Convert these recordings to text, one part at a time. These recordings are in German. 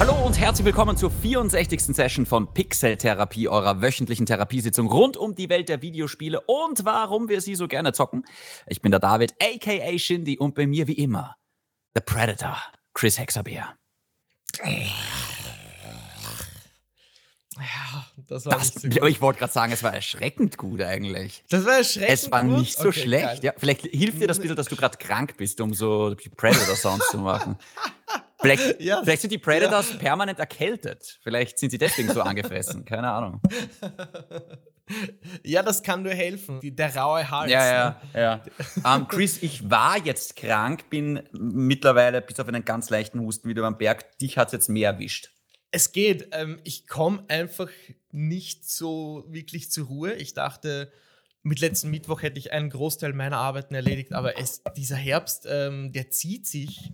Hallo und herzlich willkommen zur 64. Session von Pixel Therapie, eurer wöchentlichen Therapiesitzung rund um die Welt der Videospiele und warum wir sie so gerne zocken. Ich bin der David, aka Shindy, und bei mir wie immer der Predator, Chris Hexabeer. Ja, das war Das, nicht so gut. ich wollte gerade sagen, es war erschreckend gut eigentlich. Das war erschreckend Es war gut. nicht so Okay, schlecht. geil. Ja, vielleicht hilft dir das ein bisschen, dass du gerade krank bist, um so die Predator-Sounds zu machen. Vielleicht, Ja. vielleicht sind die Predators permanent erkältet. Vielleicht sind sie deswegen so angefressen. Keine Ahnung. Ja, das kann nur helfen. Die, der raue Hals. Ja, ne? ja, ja. Ähm, Chris, ich war jetzt krank, bin mittlerweile bis auf einen ganz leichten Husten wieder am Berg. Dich hat es jetzt mehr erwischt. Es geht. Ähm, ich komme einfach nicht so wirklich zur Ruhe. Ich dachte, mit letzten Mittwoch hätte ich einen Großteil meiner Arbeiten erledigt, aber es, dieser Herbst, ähm, der zieht sich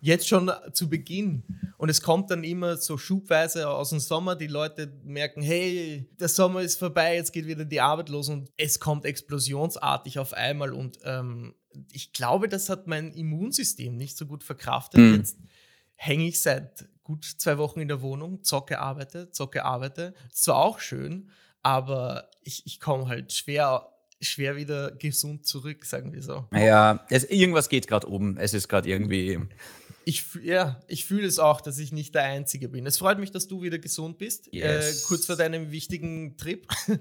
jetzt schon zu Beginn. Und es kommt dann immer so schubweise aus dem Sommer. Die Leute merken, hey, der Sommer ist vorbei, jetzt geht wieder die Arbeit los und es kommt explosionsartig auf einmal. Und ähm, ich glaube, das hat mein Immunsystem nicht so gut verkraftet. Hm. Jetzt hänge ich seit gut zwei Wochen in der Wohnung, zocke, arbeite, zocke, arbeite. Ist zwar auch schön, aber ich, ich komme halt schwer, schwer wieder gesund zurück, sagen wir so. Ja, es, irgendwas geht gerade oben. Es ist gerade irgendwie. Ich, ja, ich fühle es auch, dass ich nicht der Einzige bin. Es freut mich, dass du wieder gesund bist. Yes. Äh, kurz vor deinem wichtigen Trip.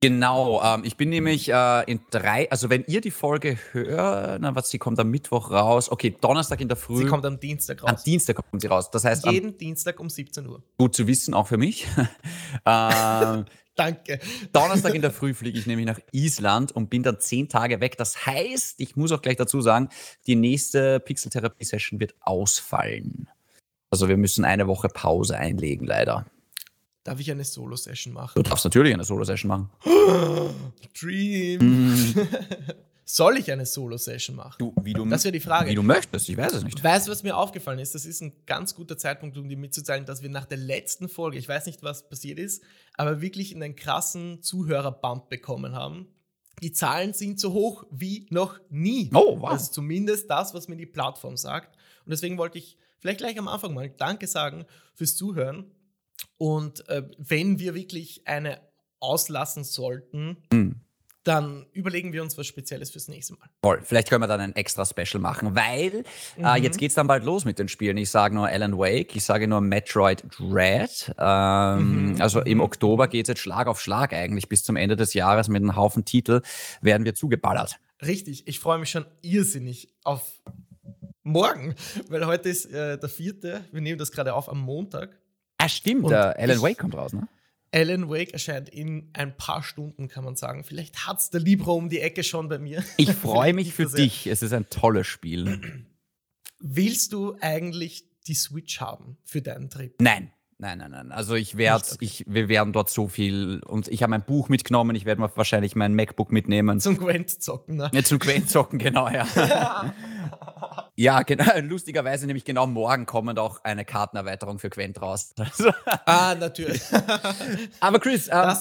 Genau, ähm, ich bin nämlich äh, in drei, also wenn ihr die Folge hört, na was, sie kommt am Mittwoch raus. Okay, Donnerstag in der Früh. Sie kommt am Dienstag am raus. Dienstag kommt sie raus. Das heißt, am, Jeden Dienstag um 17 Uhr. gut zu wissen, auch für mich. ähm, Danke. Donnerstag in der Früh fliege ich nämlich nach Island und bin dann zehn Tage weg. Das heißt, ich muss auch gleich dazu sagen, die nächste Pixeltherapie-Session wird ausfallen. Also wir müssen eine Woche Pause einlegen, leider. Darf ich eine Solo-Session Du machen? darfst natürlich eine Solo-Session machen. Dream. Mhm. Soll ich eine Solo-Session machen? Du, wie du, Das wäre die Frage. wie du möchtest, ich weiß es nicht. Weißt du, was mir aufgefallen ist? Das ist ein ganz guter Zeitpunkt, um dir mitzuteilen, dass wir nach der letzten Folge, ich weiß nicht, was passiert ist, aber wirklich einen krassen Zuhörerbump bekommen haben. Die Zahlen sind so hoch wie noch nie. Oh, wow. Das ist zumindest das, was mir die Plattform sagt. Und deswegen wollte ich vielleicht gleich am Anfang mal Danke sagen fürs Zuhören. Und äh, wenn wir wirklich eine auslassen sollten, Hm. Dann überlegen wir uns was Spezielles fürs nächste Mal. Voll. Vielleicht können wir dann ein extra Special machen, weil äh, Mhm. jetzt geht's dann bald los mit den Spielen. Ich sage nur Alan Wake, ich sage nur Metroid Dread. Ähm, Mhm. Also im Mhm. Oktober geht's jetzt Schlag auf Schlag eigentlich. Bis zum Ende des Jahres mit einem Haufen Titel werden wir zugeballert. Richtig, ich freue mich schon irrsinnig auf morgen, weil heute ist äh, der vierte. Wir nehmen das gerade auf am Montag. Ah, stimmt, Und der Alan Wake kommt raus, ne? Alan Wake erscheint in ein paar Stunden, kann man sagen. Vielleicht hat es der Libro um die Ecke schon bei mir. Ich freue mich für dich. Es ist ein tolles Spiel. Willst du eigentlich die Switch haben für deinen Trip? Nein. Nein, nein, nein. Also ich werde, okay. ich, wir werden dort so viel und ich habe mein Buch mitgenommen. Ich werde wahrscheinlich mein MacBook mitnehmen. Zum Gwent zocken, ne? Ja, zum Quent zocken, genau, ja. ja, genau, lustigerweise nämlich genau morgen kommt auch eine Kartenerweiterung für Quent raus. Ah, natürlich. aber Chris, ähm,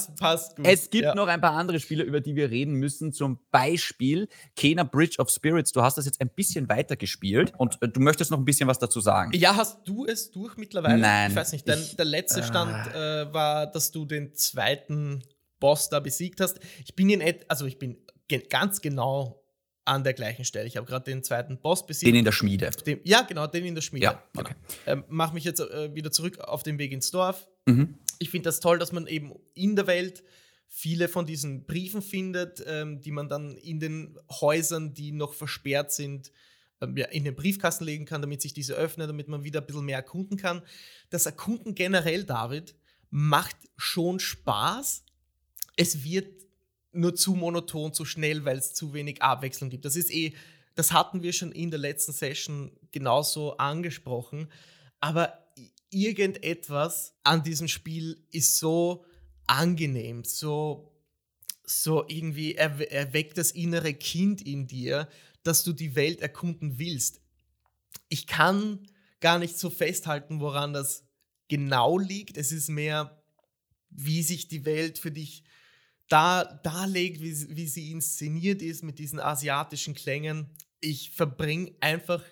es gibt ja. noch ein paar andere Spiele, über die wir reden müssen. Zum Beispiel Kena Bridge of Spirits. Du hast das jetzt ein bisschen weiter gespielt und äh, du möchtest noch ein bisschen was dazu sagen. Ja, hast du es durch mittlerweile? Nein, Ich weiß nicht, denn ich- der letzte Stand äh, war, dass du den zweiten Boss da besiegt hast. Ich bin in et also ich bin ge ganz genau an der gleichen Stelle. Ich habe gerade den zweiten Boss besiegt. Den in der Schmiede. Dem, ja, genau, den in der Schmiede. Ja, genau. okay. ähm, Mach mich jetzt äh, wieder zurück auf den Weg ins Dorf. Mhm. Ich finde das toll, dass man eben in der Welt viele von diesen Briefen findet, ähm, die man dann in den Häusern, die noch versperrt sind, ähm, ja, in den Briefkasten legen kann, damit sich diese öffnen, damit man wieder ein bisschen mehr erkunden kann. Das Erkunden generell, David, macht schon Spaß. Es wird nur zu monoton, zu schnell, weil es zu wenig Abwechslung gibt. Das ist eh, das hatten wir schon in der letzten Session genauso angesprochen. Aber irgendetwas an diesem Spiel ist so angenehm, so, so irgendwie erwe erweckt das innere Kind in dir, dass du die Welt erkunden willst. Ich kann gar nicht so festhalten, woran das genau liegt. Es ist mehr, wie sich die Welt für dich da darlegt, wie, wie sie inszeniert ist mit diesen asiatischen Klängen. Ich verbringe einfach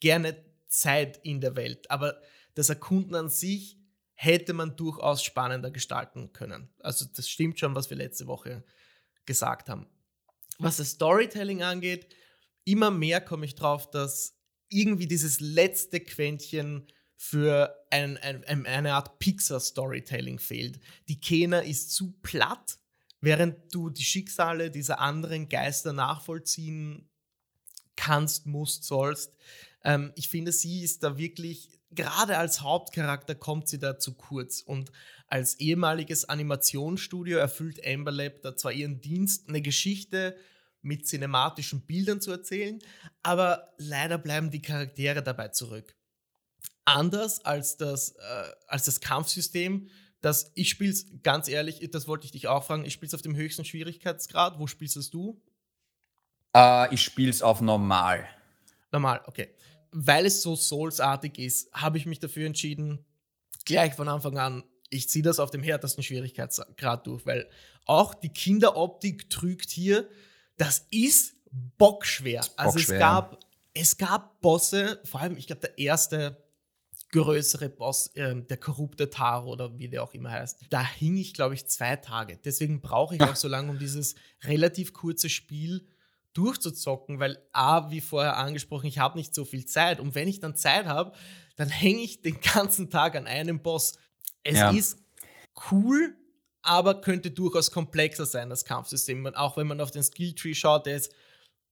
gerne Zeit in der Welt. Aber das Erkunden an sich hätte man durchaus spannender gestalten können. Also das stimmt schon, was wir letzte Woche gesagt haben. Was das Storytelling angeht, immer mehr komme ich drauf, dass irgendwie dieses letzte Quäntchen für ein, ein, eine Art Pixar-Storytelling fehlt. Die Kena ist zu platt, während du die Schicksale dieser anderen Geister nachvollziehen kannst, musst, sollst. Ähm, ich finde, sie ist da wirklich, gerade als Hauptcharakter kommt sie da zu kurz. Und als ehemaliges Animationsstudio erfüllt Amber Lab da zwar ihren Dienst, eine Geschichte mit cinematischen Bildern zu erzählen, aber leider bleiben die Charaktere dabei zurück anders als das, äh, als das Kampfsystem. Das, ich spiele es ganz ehrlich, das wollte ich dich auch fragen, ich spiele es auf dem höchsten Schwierigkeitsgrad. Wo spielst es du? Uh, ich spiele es auf normal. Normal, okay. Weil es so Souls-artig ist, habe ich mich dafür entschieden, gleich von Anfang an, ich ziehe das auf dem härtesten Schwierigkeitsgrad durch, weil auch die Kinderoptik trügt hier. Das ist bockschwer. bockschwer. Also es gab, es gab Bosse, vor allem, ich glaube, der erste größere Boss, äh, der korrupte Taro oder wie der auch immer heißt. Da hing ich, glaube ich, zwei Tage. Deswegen brauche ich auch so lange, um dieses relativ kurze Spiel durchzuzocken, weil A, wie vorher angesprochen, ich habe nicht so viel Zeit. Und wenn ich dann Zeit habe, dann hänge ich den ganzen Tag an einem Boss. Es ja. ist cool, aber könnte durchaus komplexer sein, das Kampfsystem. Auch wenn man auf den Skilltree schaut, der ist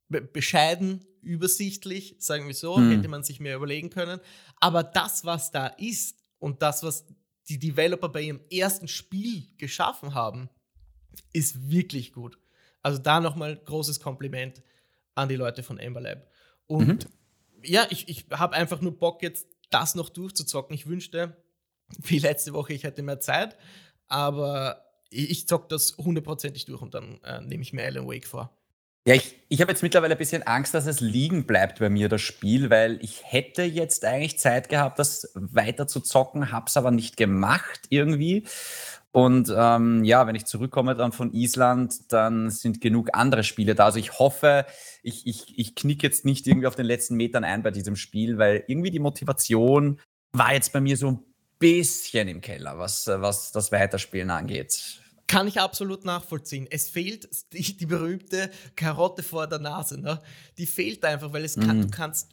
bescheiden, übersichtlich, sagen wir so, mhm. hätte man sich mehr überlegen können. Aber das, was da ist und das, was die Developer bei ihrem ersten Spiel geschaffen haben, ist wirklich gut. Also da nochmal großes Kompliment an die Leute von Ember Lab. Und mhm. ja, ich, ich habe einfach nur Bock, jetzt das noch durchzuzocken. Ich wünschte, wie letzte Woche, ich hätte mehr Zeit, aber ich zocke das hundertprozentig durch und dann äh, nehme ich mir Alan Wake vor. Ja, ich, ich habe jetzt mittlerweile ein bisschen Angst, dass es liegen bleibt bei mir, das Spiel, weil ich hätte jetzt eigentlich Zeit gehabt, das weiter zu zocken, habe es aber nicht gemacht irgendwie. Und ähm, ja, wenn ich zurückkomme dann von Island, dann sind genug andere Spiele da. Also ich hoffe, ich, ich, ich knick jetzt nicht irgendwie auf den letzten Metern ein bei diesem Spiel, weil irgendwie die Motivation war jetzt bei mir so ein bisschen im Keller, was, was das Weiterspielen angeht. Kann ich absolut nachvollziehen. Es fehlt die, die berühmte Karotte vor der Nase. Ne? Die fehlt einfach, weil es kann, mhm. du kannst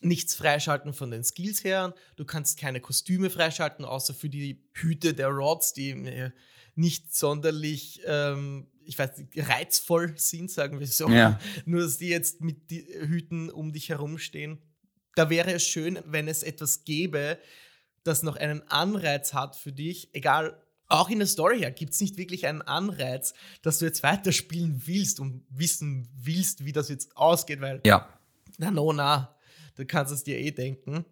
nichts freischalten von den Skills her. Du kannst keine Kostüme freischalten, außer für die Hüte der Rods, die nicht sonderlich, ähm, ich weiß reizvoll sind, sagen wir so. Ja. Nur, dass die jetzt mit die Hüten um dich herumstehen. Da wäre es schön, wenn es etwas gäbe, das noch einen Anreiz hat für dich, egal auch in der Story her gibt es nicht wirklich einen Anreiz, dass du jetzt weiterspielen willst und wissen willst, wie das jetzt ausgeht, weil. Ja. Na, no, na. Du kannst es dir eh denken.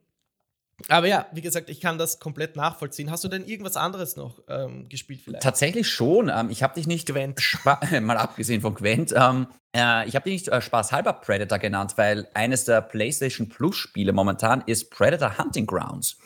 Aber ja, wie gesagt, ich kann das komplett nachvollziehen. Hast du denn irgendwas anderes noch ähm, gespielt vielleicht? Tatsächlich schon. Ähm, ich habe dich nicht Gwent. mal abgesehen von Gwent. Ähm, äh, ich habe dich nicht äh, spaßhalber Predator genannt, weil eines der PlayStation Plus Spiele momentan ist Predator Hunting Grounds.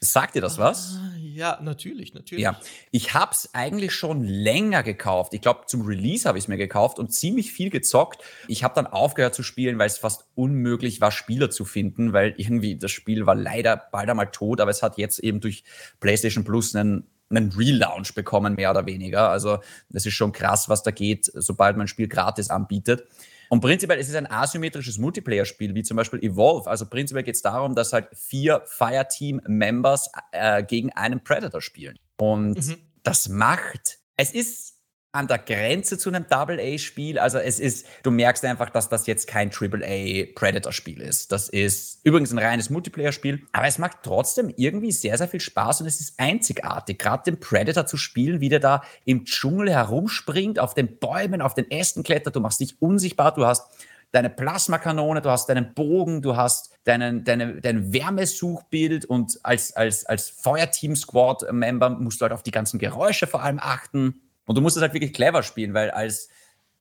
Sagt dir das was? Ja, natürlich, natürlich. Ja, ich habe es eigentlich schon länger gekauft. Ich glaube, zum Release habe ich es mir gekauft und ziemlich viel gezockt. Ich habe dann aufgehört zu spielen, weil es fast unmöglich war, Spieler zu finden, weil irgendwie das Spiel war leider bald einmal tot, aber es hat jetzt eben durch PlayStation Plus einen einen Relaunch bekommen, mehr oder weniger. Also das ist schon krass, was da geht, sobald man ein Spiel gratis anbietet. Und prinzipiell ist es ein asymmetrisches Multiplayer-Spiel, wie zum Beispiel Evolve. Also prinzipiell geht es darum, dass halt vier Fireteam-Members äh, gegen einen Predator spielen. Und mhm. das macht, es ist an der Grenze zu einem Double-A-Spiel. Also es ist, du merkst einfach, dass das jetzt kein Triple-A-Predator-Spiel ist. Das ist übrigens ein reines Multiplayer-Spiel, aber es macht trotzdem irgendwie sehr, sehr viel Spaß und es ist einzigartig, gerade den Predator zu spielen, wie der da im Dschungel herumspringt, auf den Bäumen, auf den Ästen klettert, du machst dich unsichtbar, du hast deine Plasmakanone, du hast deinen Bogen, du hast deinen, deine, dein Wärmesuchbild und als, als, als Feuerteam-Squad-Member musst du halt auf die ganzen Geräusche vor allem achten. Und du musst es halt wirklich clever spielen, weil als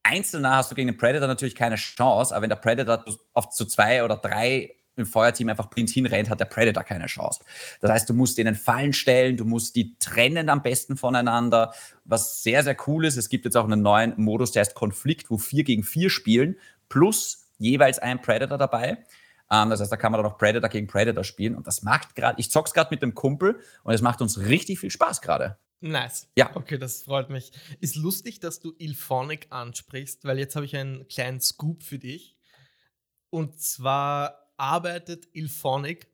Einzelner hast du gegen den Predator natürlich keine Chance, aber wenn der Predator auf zu zwei oder drei im Feuerteam einfach blind hinrennt, hat der Predator keine Chance. Das heißt, du musst denen Fallen stellen, du musst die trennen am besten voneinander. Was sehr, sehr cool ist, es gibt jetzt auch einen neuen Modus, der heißt Konflikt, wo vier gegen vier spielen, plus jeweils ein Predator dabei. Ähm, das heißt, da kann man dann auch Predator gegen Predator spielen. Und das macht gerade, ich zock's gerade mit dem Kumpel und es macht uns richtig viel Spaß gerade. Nice. Ja. Okay, das freut mich. Ist lustig, dass du Ilphonic ansprichst, weil jetzt habe ich einen kleinen Scoop für dich. Und zwar arbeitet Ilphonic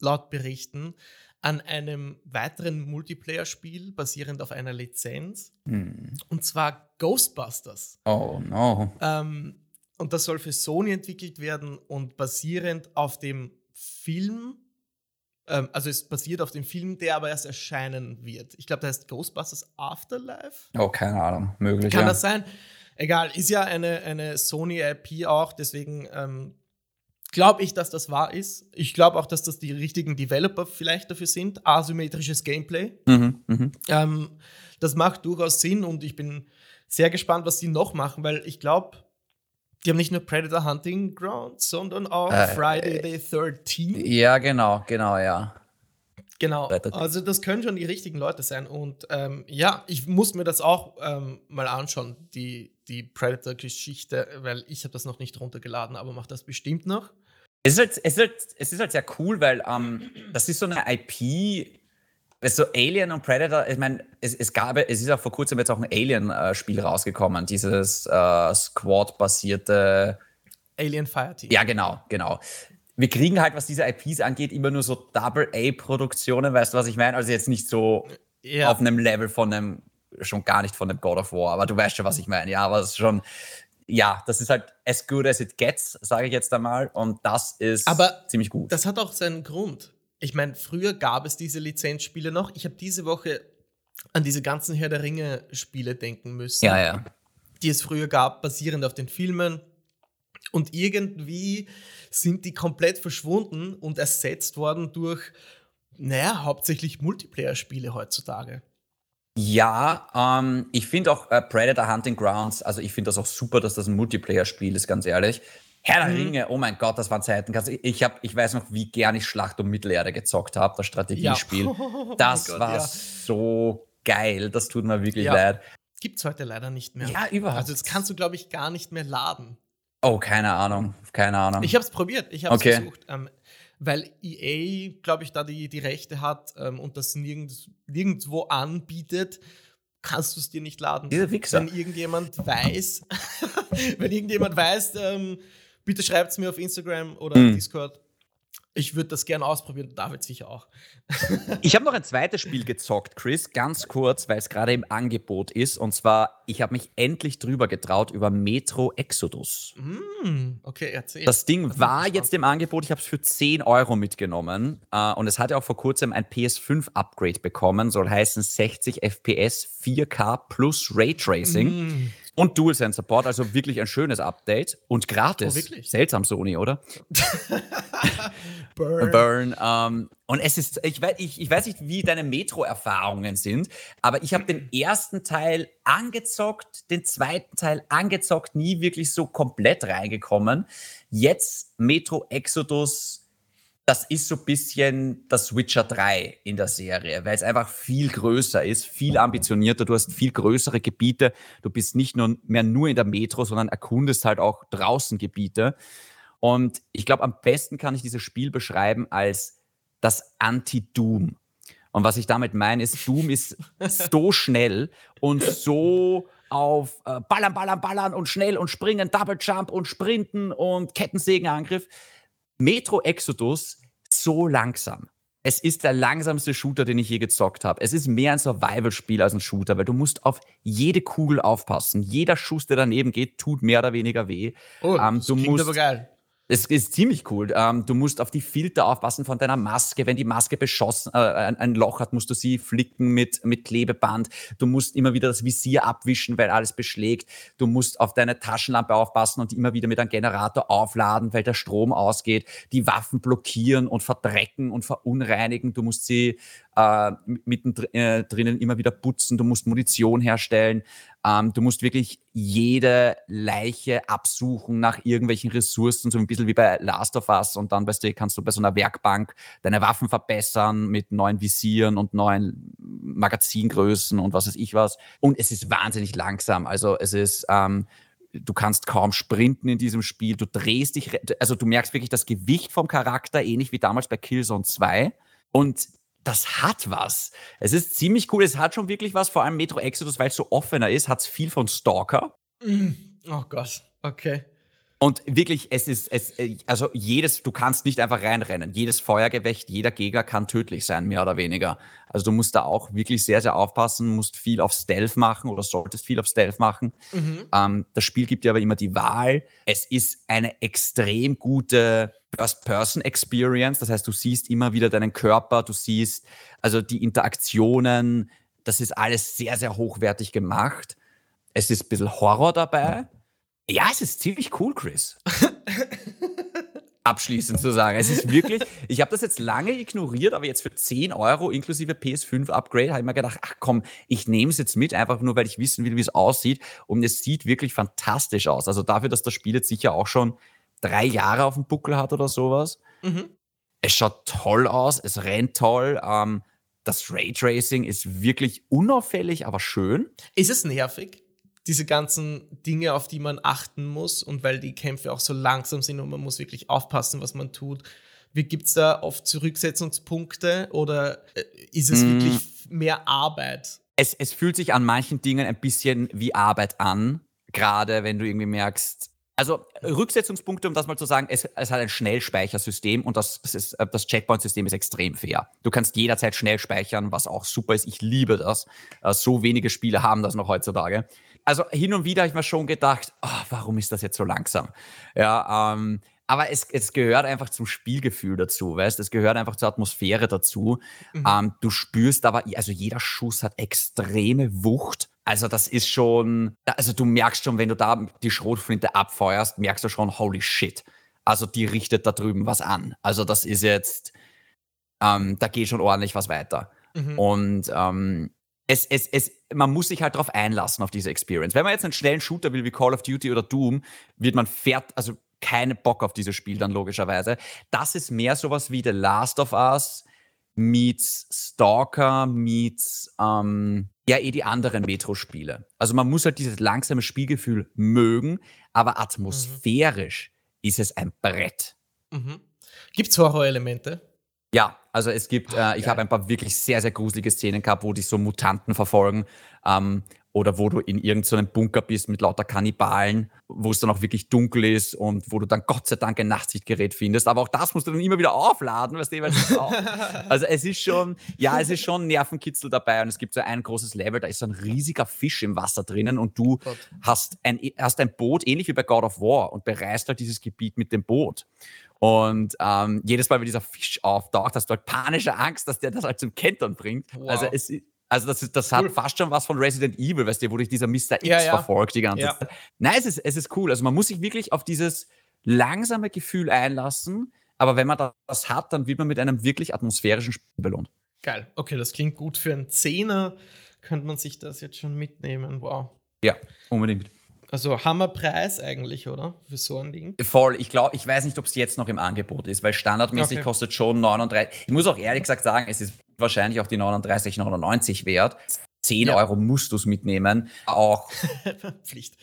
laut Berichten an einem weiteren Multiplayer-Spiel basierend auf einer Lizenz. Hm. Und zwar Ghostbusters. Oh no. Ähm, und das soll für Sony entwickelt werden und basierend auf dem Film, ähm, also es basiert auf dem Film, der aber erst erscheinen wird. Ich glaube, der heißt Ghostbusters Afterlife. Oh, keine Ahnung. Möglich. Kann ja. das sein? Egal, ist ja eine, eine Sony-IP auch, deswegen ähm, glaube ich, dass das wahr ist. Ich glaube auch, dass das die richtigen Developer vielleicht dafür sind. Asymmetrisches Gameplay. Mhm, mhm. Ähm, das macht durchaus Sinn und ich bin sehr gespannt, was sie noch machen, weil ich glaube, die haben nicht nur Predator Hunting Grounds, sondern auch Äh, Friday the 13. Ja, genau, genau, ja. Genau. Also das können schon die richtigen Leute sein. Und ähm, ja, ich muss mir das auch ähm, mal anschauen, die, die Predator-Geschichte, weil ich habe das noch nicht runtergeladen, aber mache das bestimmt noch. Es ist halt, es ist halt, es ist halt sehr cool, weil ähm, das ist so eine IP, du, Alien und Predator, ich meine, es, es gab, es ist auch vor kurzem jetzt auch ein Alien-Spiel rausgekommen, dieses äh, Squad-basierte, Alien Fireteam. ja genau, genau. Wir kriegen halt, was diese IPs angeht, immer nur so Double-A-Produktionen, weißt du, was ich meine? Also jetzt nicht so Ja. auf einem Level von einem, schon gar nicht von einem God of War, aber du weißt schon, was ich meine. Ja, aber es ist schon, ja, das ist halt as good as it gets, sage ich jetzt einmal. Und das ist Aber ziemlich gut. Das hat auch seinen Grund. Ich meine, früher gab es diese Lizenzspiele noch. Ich habe diese Woche an diese ganzen Herr der Ringe-Spiele denken müssen, ja, ja. die es früher gab, basierend auf den Filmen. Und irgendwie sind die komplett verschwunden und ersetzt worden durch, naja, hauptsächlich Multiplayer-Spiele heutzutage. Ja, ähm, ich finde auch äh, Predator Hunting Grounds, also ich finde das auch super, dass das ein Multiplayer-Spiel ist, ganz ehrlich. Herr der Mhm. Ringe, oh mein Gott, das waren Zeiten. Ich, hab, ich weiß noch, wie gern ich Schlacht um Mittelerde gezockt habe, das Strategiespiel. Oh das mein Gott, war ja. so geil, das tut mir wirklich Ja. leid. Gibt's heute leider nicht mehr. Ja, überhaupt. Also das kannst du, glaube ich, gar nicht mehr laden. Oh, keine Ahnung, keine Ahnung. Ich habe es probiert, ich habe es Okay. versucht. Ähm, weil EA, glaube ich, da die, die Rechte hat ähm, und das nirgends, nirgendwo anbietet, kannst du es dir nicht laden. Diese Wichser. Wenn irgendjemand weiß, wenn irgendjemand weiß, ähm, bitte schreibt es mir auf Instagram oder Hm. Discord. Ich würde das gerne ausprobieren, David sicher auch. Ich habe noch ein zweites Spiel gezockt, Chris, ganz kurz, weil es gerade im Angebot ist. Und zwar, ich habe mich endlich drüber getraut über Metro Exodus. Hm, okay, erzähl. Das Ding bin war gespannt. jetzt im Angebot, ich habe es für 10 Euro mitgenommen. Äh, und es hat ja auch vor kurzem ein PS5-Upgrade bekommen, soll heißen 60 FPS, 4K plus Raytracing Hm. Und DualSense Support, also wirklich ein schönes Update und gratis. Oh, wirklich? Seltsam, Sony, oder? Burn. Burn. Ähm, und es ist, ich weiß, ich, ich weiß nicht, wie deine Metro-Erfahrungen sind, aber ich habe den ersten Teil angezockt, den zweiten Teil angezockt, nie wirklich so komplett reingekommen. Jetzt Metro Exodus, das ist so ein bisschen das Witcher 3 in der Serie, weil es einfach viel größer ist, viel ambitionierter. Du hast viel größere Gebiete. Du bist nicht nur mehr nur in der Metro, sondern erkundest halt auch draußen Gebiete. Und ich glaube, am besten kann ich dieses Spiel beschreiben als das Anti-Doom. Und was ich damit meine, ist, Doom ist so schnell und so auf äh, Ballern, Ballern, Ballern und schnell und springen, Double Jump und Sprinten und Kettensägenangriff. Metro Exodus so langsam. Es ist der langsamste Shooter, den ich je gezockt habe. Es ist mehr ein Survival-Spiel als ein Shooter, weil du musst auf jede Kugel aufpassen. Jeder Schuss, der daneben geht, tut mehr oder weniger weh. Oh, Ähm, du musst- aber geil. Es ist ziemlich cool. Ähm, du musst auf die Filter aufpassen von deiner Maske. Wenn die Maske beschossen, äh, ein, ein Loch hat, musst du sie flicken mit, mit Klebeband. Du musst immer wieder das Visier abwischen, weil alles beschlägt. Du musst auf deine Taschenlampe aufpassen und immer wieder mit einem Generator aufladen, weil der Strom ausgeht. Die Waffen blockieren und verdrecken und verunreinigen. Du musst sie äh, mittendrin äh, drinnen immer wieder putzen. Du musst Munition herstellen. Ähm, du musst wirklich jede Leiche absuchen nach irgendwelchen Ressourcen, so ein bisschen wie bei Last of Us. Und dann weißt du, kannst du bei so einer Werkbank deine Waffen verbessern mit neuen Visieren und neuen Magazingrößen und was weiß ich was. Und es ist wahnsinnig langsam. Also es ist, ähm, du kannst kaum sprinten in diesem Spiel. Du drehst dich, also du merkst wirklich das Gewicht vom Charakter, ähnlich wie damals bei Killzone 2. Und das hat was. Es ist ziemlich cool. Es hat schon wirklich was, vor allem Metro Exodus, weil es so offener ist, hat es viel von Stalker. Mm. Oh Gott, okay. Und wirklich, es ist, es, äh, also jedes, du kannst nicht einfach reinrennen. Jedes Feuergewächt, jeder Gegner kann tödlich sein, mehr oder weniger. Also du musst da auch wirklich sehr, sehr aufpassen, musst viel auf Stealth machen oder solltest viel auf Stealth machen. Mhm. Ähm, das Spiel gibt dir aber immer die Wahl. Es ist eine extrem gute First-Person-Experience. Das heißt, du siehst immer wieder deinen Körper, du siehst also die Interaktionen. Das ist alles sehr, sehr hochwertig gemacht. Es ist ein bisschen Horror dabei. Ja, es ist ziemlich cool, Chris. Abschließend zu sagen. Es ist wirklich, ich habe das jetzt lange ignoriert, aber jetzt für 10 Euro inklusive PS5-Upgrade habe ich mir gedacht, ach komm, ich nehme es jetzt mit, einfach nur, weil ich wissen will, wie es aussieht. Und es sieht wirklich fantastisch aus. Also dafür, dass das Spiel jetzt sicher auch schon drei Jahre auf dem Buckel hat oder sowas. Mhm. Es schaut toll aus, es rennt toll. Ähm, das Raytracing ist wirklich unauffällig, aber schön. Ist es nervig? Diese ganzen Dinge, auf die man achten muss und weil die Kämpfe auch so langsam sind und man muss wirklich aufpassen, was man tut. Wie gibt es da oft Zurücksetzungspunkte oder äh, ist es mm. wirklich mehr Arbeit? Es, es fühlt sich an manchen Dingen ein bisschen wie Arbeit an, gerade wenn du irgendwie merkst, also Rücksetzungspunkte, um das mal zu sagen, es, es hat ein Schnellspeichersystem und das, das, äh, das Checkpoint-System ist extrem fair. Du kannst jederzeit schnell speichern, was auch super ist. Ich liebe das. Äh, so wenige Spiele haben das noch heutzutage also hin und wieder habe ich mir schon gedacht, oh, warum ist das jetzt so langsam? Ja, ähm, aber es, es gehört einfach zum Spielgefühl dazu, weißt Es gehört einfach zur Atmosphäre dazu. Mhm. Ähm, du spürst aber, also jeder Schuss hat extreme Wucht. Also das ist schon, also du merkst schon, wenn du da die Schrotflinte abfeuerst, merkst du schon, holy shit. Also die richtet da drüben was an. Also das ist jetzt, ähm, da geht schon ordentlich was weiter. Mhm. Und ähm, es, es, es, man muss sich halt darauf einlassen, auf diese Experience. Wenn man jetzt einen schnellen Shooter will wie Call of Duty oder Doom, wird man fährt, also keinen Bock auf dieses Spiel dann logischerweise. Das ist mehr sowas wie The Last of Us meets Stalker meets ähm, ja eh die anderen Metro-Spiele. Also man muss halt dieses langsame Spielgefühl mögen, aber atmosphärisch mhm. ist es ein Brett. Mhm. Gibt es Horror-Elemente? Ja, also es gibt, äh, ich habe ein paar wirklich sehr, sehr gruselige Szenen gehabt, wo dich so Mutanten verfolgen ähm, oder wo du in irgendeinem so Bunker bist mit lauter Kannibalen, wo es dann auch wirklich dunkel ist und wo du dann Gott sei Dank ein Nachtsichtgerät findest. Aber auch das musst du dann immer wieder aufladen, weißt du, weil Also es ist schon, ja, es ist schon Nervenkitzel dabei und es gibt so ein großes Level, da ist so ein riesiger Fisch im Wasser drinnen und du hast ein, hast ein Boot, ähnlich wie bei God of War und bereist halt dieses Gebiet mit dem Boot. Und ähm, jedes Mal, wenn dieser Fisch auftaucht, hast du halt panische Angst, dass der das halt zum Kentern bringt. Wow. Also es also das, ist, das cool. hat fast schon was von Resident Evil, weißt du, wo dich dieser Mr. X ja, ja. verfolgt die ganze ja. Zeit. Nein, es ist, es ist cool. Also man muss sich wirklich auf dieses langsame Gefühl einlassen, aber wenn man das hat, dann wird man mit einem wirklich atmosphärischen Spiel belohnt. Geil. Okay, das klingt gut. Für einen Zehner könnte man sich das jetzt schon mitnehmen. Wow. Ja, unbedingt. Also Hammerpreis eigentlich, oder? Für so ein Ding? Voll. Ich glaube, ich weiß nicht, ob es jetzt noch im Angebot ist, weil standardmäßig okay. kostet schon 39. Ich muss auch ehrlich gesagt sagen, es ist wahrscheinlich auch die 39,99 wert. 10 ja. Euro musst du es mitnehmen. Auch Pflicht.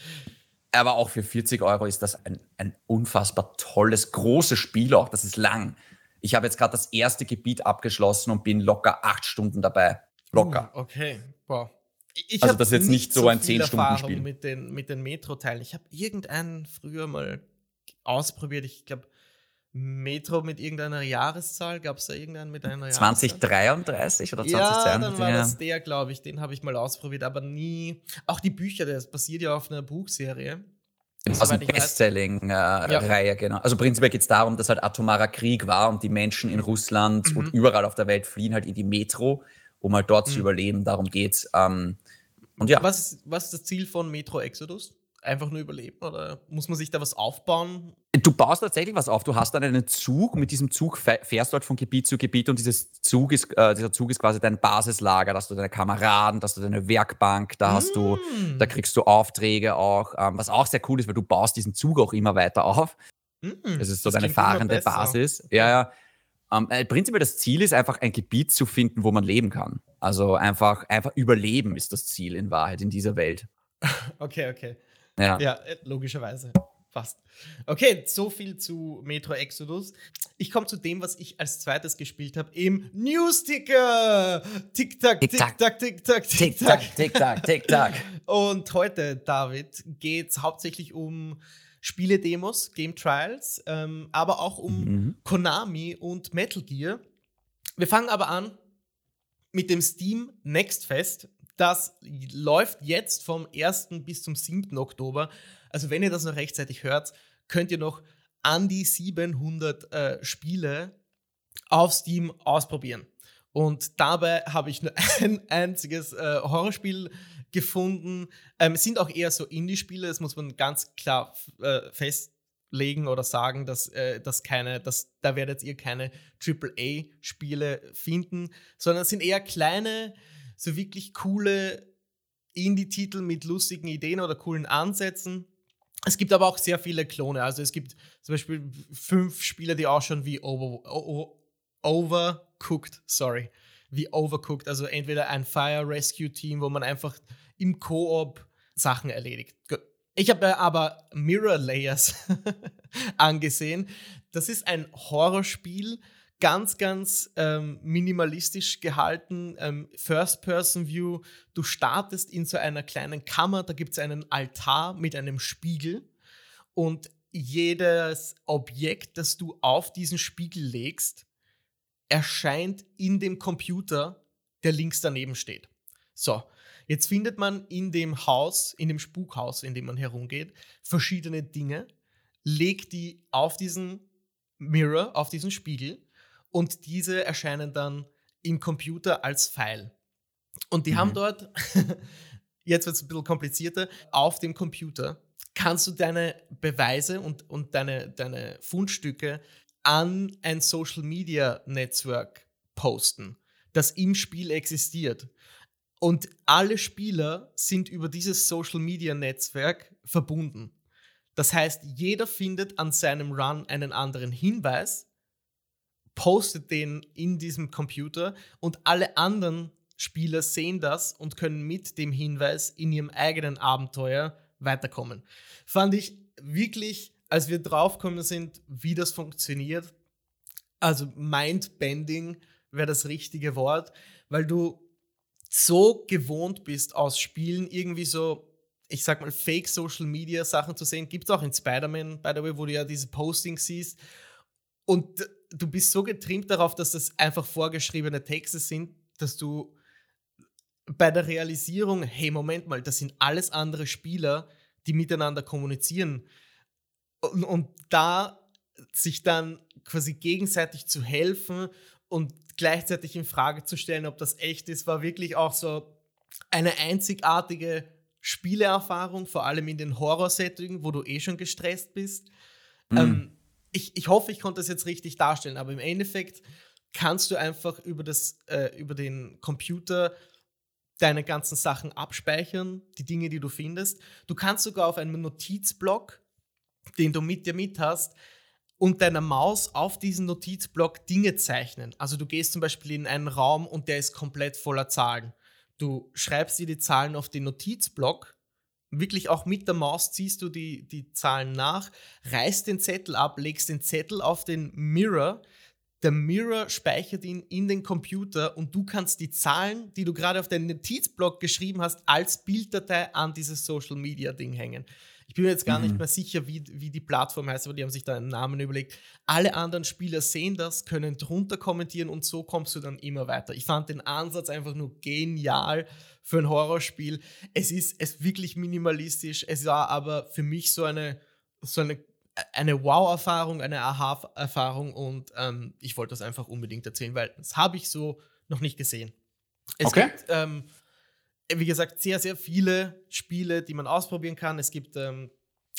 Aber auch für 40 Euro ist das ein, ein unfassbar tolles, großes Spiel auch. Das ist lang. Ich habe jetzt gerade das erste Gebiet abgeschlossen und bin locker acht Stunden dabei. Locker. Uh, okay, wow ich also das ist jetzt nicht so ein 10-Stunden-Spiel. Mit den, mit den Metro-Teilen. Ich habe irgendeinen früher mal ausprobiert. Ich glaube, Metro mit irgendeiner Jahreszahl. Gab es da irgendeinen mit einer Jahreszahl? 2033 oder 2032? Ja, dann war das der, glaube ich. Den habe ich mal ausprobiert, aber nie. Auch die Bücher, das basiert ja auf einer Buchserie. Aus der Bestselling-Reihe, ja. genau. Also prinzipiell geht es darum, dass halt atomarer Krieg war und die Menschen in Russland mhm. und überall auf der Welt fliehen halt in die Metro um halt dort mhm. zu überleben. Darum geht's. Ähm, und ja. Was ist, was ist das Ziel von Metro Exodus? einfach nur überleben oder muss man sich da was aufbauen? Du baust tatsächlich was auf. Du hast dann einen Zug. Mit diesem Zug fährst du halt von Gebiet zu Gebiet und dieses Zug ist, äh, dieser Zug ist quasi dein Basislager. Da hast du deine Kameraden, da hast du deine Werkbank, da hast mm. du, da kriegst du Aufträge auch. Ähm, was auch sehr cool ist, weil du baust diesen Zug auch immer weiter auf. Mm. Das ist so das deine fahrende Basis. Okay. Ja, ja. Ähm, äh, prinzipiell das Ziel ist einfach ein Gebiet zu finden, wo man leben kann. Also einfach, einfach überleben ist das Ziel in Wahrheit in dieser Welt. Okay, okay. Ja, ja äh, logischerweise. Fast. Okay, so viel zu Metro Exodus. Ich komme zu dem, was ich als zweites gespielt habe, im News-Ticker. Tick-Tack, Tick-Tack, Tick-Tack, Tick-Tack. Tick-Tack, Tick-Tack. Und heute, David, geht es hauptsächlich um Spiele-Demos, Game Trials, ähm, aber auch um mhm. Konami und Metal Gear. Wir fangen aber an mit dem Steam Next Fest. Das läuft jetzt vom 1. bis zum 7. Oktober. Also wenn ihr das noch rechtzeitig hört, könnt ihr noch an die 700 äh, Spiele auf Steam ausprobieren. Und dabei habe ich nur ein einziges äh, Horrorspiel gefunden. Ähm, sind auch eher so Indie-Spiele, das muss man ganz klar äh, festlegen oder sagen, dass, äh, dass keine, dass, da werdet ihr keine AAA-Spiele finden, sondern es sind eher kleine, so wirklich coole Indie-Titel mit lustigen Ideen oder coolen Ansätzen. Es gibt aber auch sehr viele Klone. Also es gibt zum Beispiel fünf Spiele, die ausschauen wie Over, Overcooked, sorry, wie Overcooked. Also entweder ein Fire Rescue Team, wo man einfach im Koop Sachen erledigt. Ich habe aber Mirror Layers angesehen. Das ist ein Horrorspiel, ganz, ganz ähm, minimalistisch gehalten, ähm, First-Person-View. Du startest in so einer kleinen Kammer, da gibt es einen Altar mit einem Spiegel und jedes Objekt, das du auf diesen Spiegel legst, erscheint in dem Computer, der links daneben steht. So, jetzt findet man in dem Haus, in dem Spukhaus, in dem man herumgeht, verschiedene Dinge, legt die auf diesen Mirror, auf diesen Spiegel und diese erscheinen dann im Computer als File. Und die mhm. haben dort, jetzt wird es ein bisschen komplizierter, auf dem Computer kannst du deine Beweise und, und deine, deine Fundstücke an ein Social Media Netzwerk posten, das im Spiel existiert. Und alle Spieler sind über dieses Social Media Netzwerk verbunden. Das heißt, jeder findet an seinem Run einen anderen Hinweis postet den in diesem Computer und alle anderen Spieler sehen das und können mit dem Hinweis in ihrem eigenen Abenteuer weiterkommen. Fand ich wirklich, als wir draufgekommen sind, wie das funktioniert, also Mindbending wäre das richtige Wort, weil du so gewohnt bist aus Spielen irgendwie so, ich sag mal, Fake Social Media Sachen zu sehen. Gibt es auch in Spider-Man, by the way, wo du ja diese Postings siehst. Und du bist so getrimmt darauf, dass das einfach vorgeschriebene Texte sind, dass du bei der Realisierung, hey, Moment mal, das sind alles andere Spieler, die miteinander kommunizieren. Und, und da sich dann quasi gegenseitig zu helfen und gleichzeitig in Frage zu stellen, ob das echt ist, war wirklich auch so eine einzigartige Spieleerfahrung, vor allem in den Horror-Settingen, wo du eh schon gestresst bist. Mhm. Ähm, ich, ich hoffe, ich konnte das jetzt richtig darstellen, aber im Endeffekt kannst du einfach über, das, äh, über den Computer deine ganzen Sachen abspeichern, die Dinge, die du findest. Du kannst sogar auf einem Notizblock, den du mit dir mit hast, und deiner Maus auf diesen Notizblock Dinge zeichnen. Also du gehst zum Beispiel in einen Raum und der ist komplett voller Zahlen. Du schreibst dir die Zahlen auf den Notizblock wirklich auch mit der Maus ziehst du die, die Zahlen nach, reißt den Zettel ab, legst den Zettel auf den Mirror. Der Mirror speichert ihn in den Computer und du kannst die Zahlen, die du gerade auf deinen Notizblock geschrieben hast, als Bilddatei an dieses Social Media Ding hängen. Ich bin mir jetzt gar mhm. nicht mehr sicher, wie, wie die Plattform heißt, aber die haben sich da einen Namen überlegt. Alle anderen Spieler sehen das, können drunter kommentieren und so kommst du dann immer weiter. Ich fand den Ansatz einfach nur genial für ein Horrorspiel. Es ist es wirklich minimalistisch. Es war aber für mich so eine, so eine, eine Wow-Erfahrung, eine Aha-Erfahrung und ähm, ich wollte das einfach unbedingt erzählen, weil das habe ich so noch nicht gesehen. Es okay. gibt ähm, wie gesagt, sehr, sehr viele Spiele, die man ausprobieren kann. Es gibt ähm,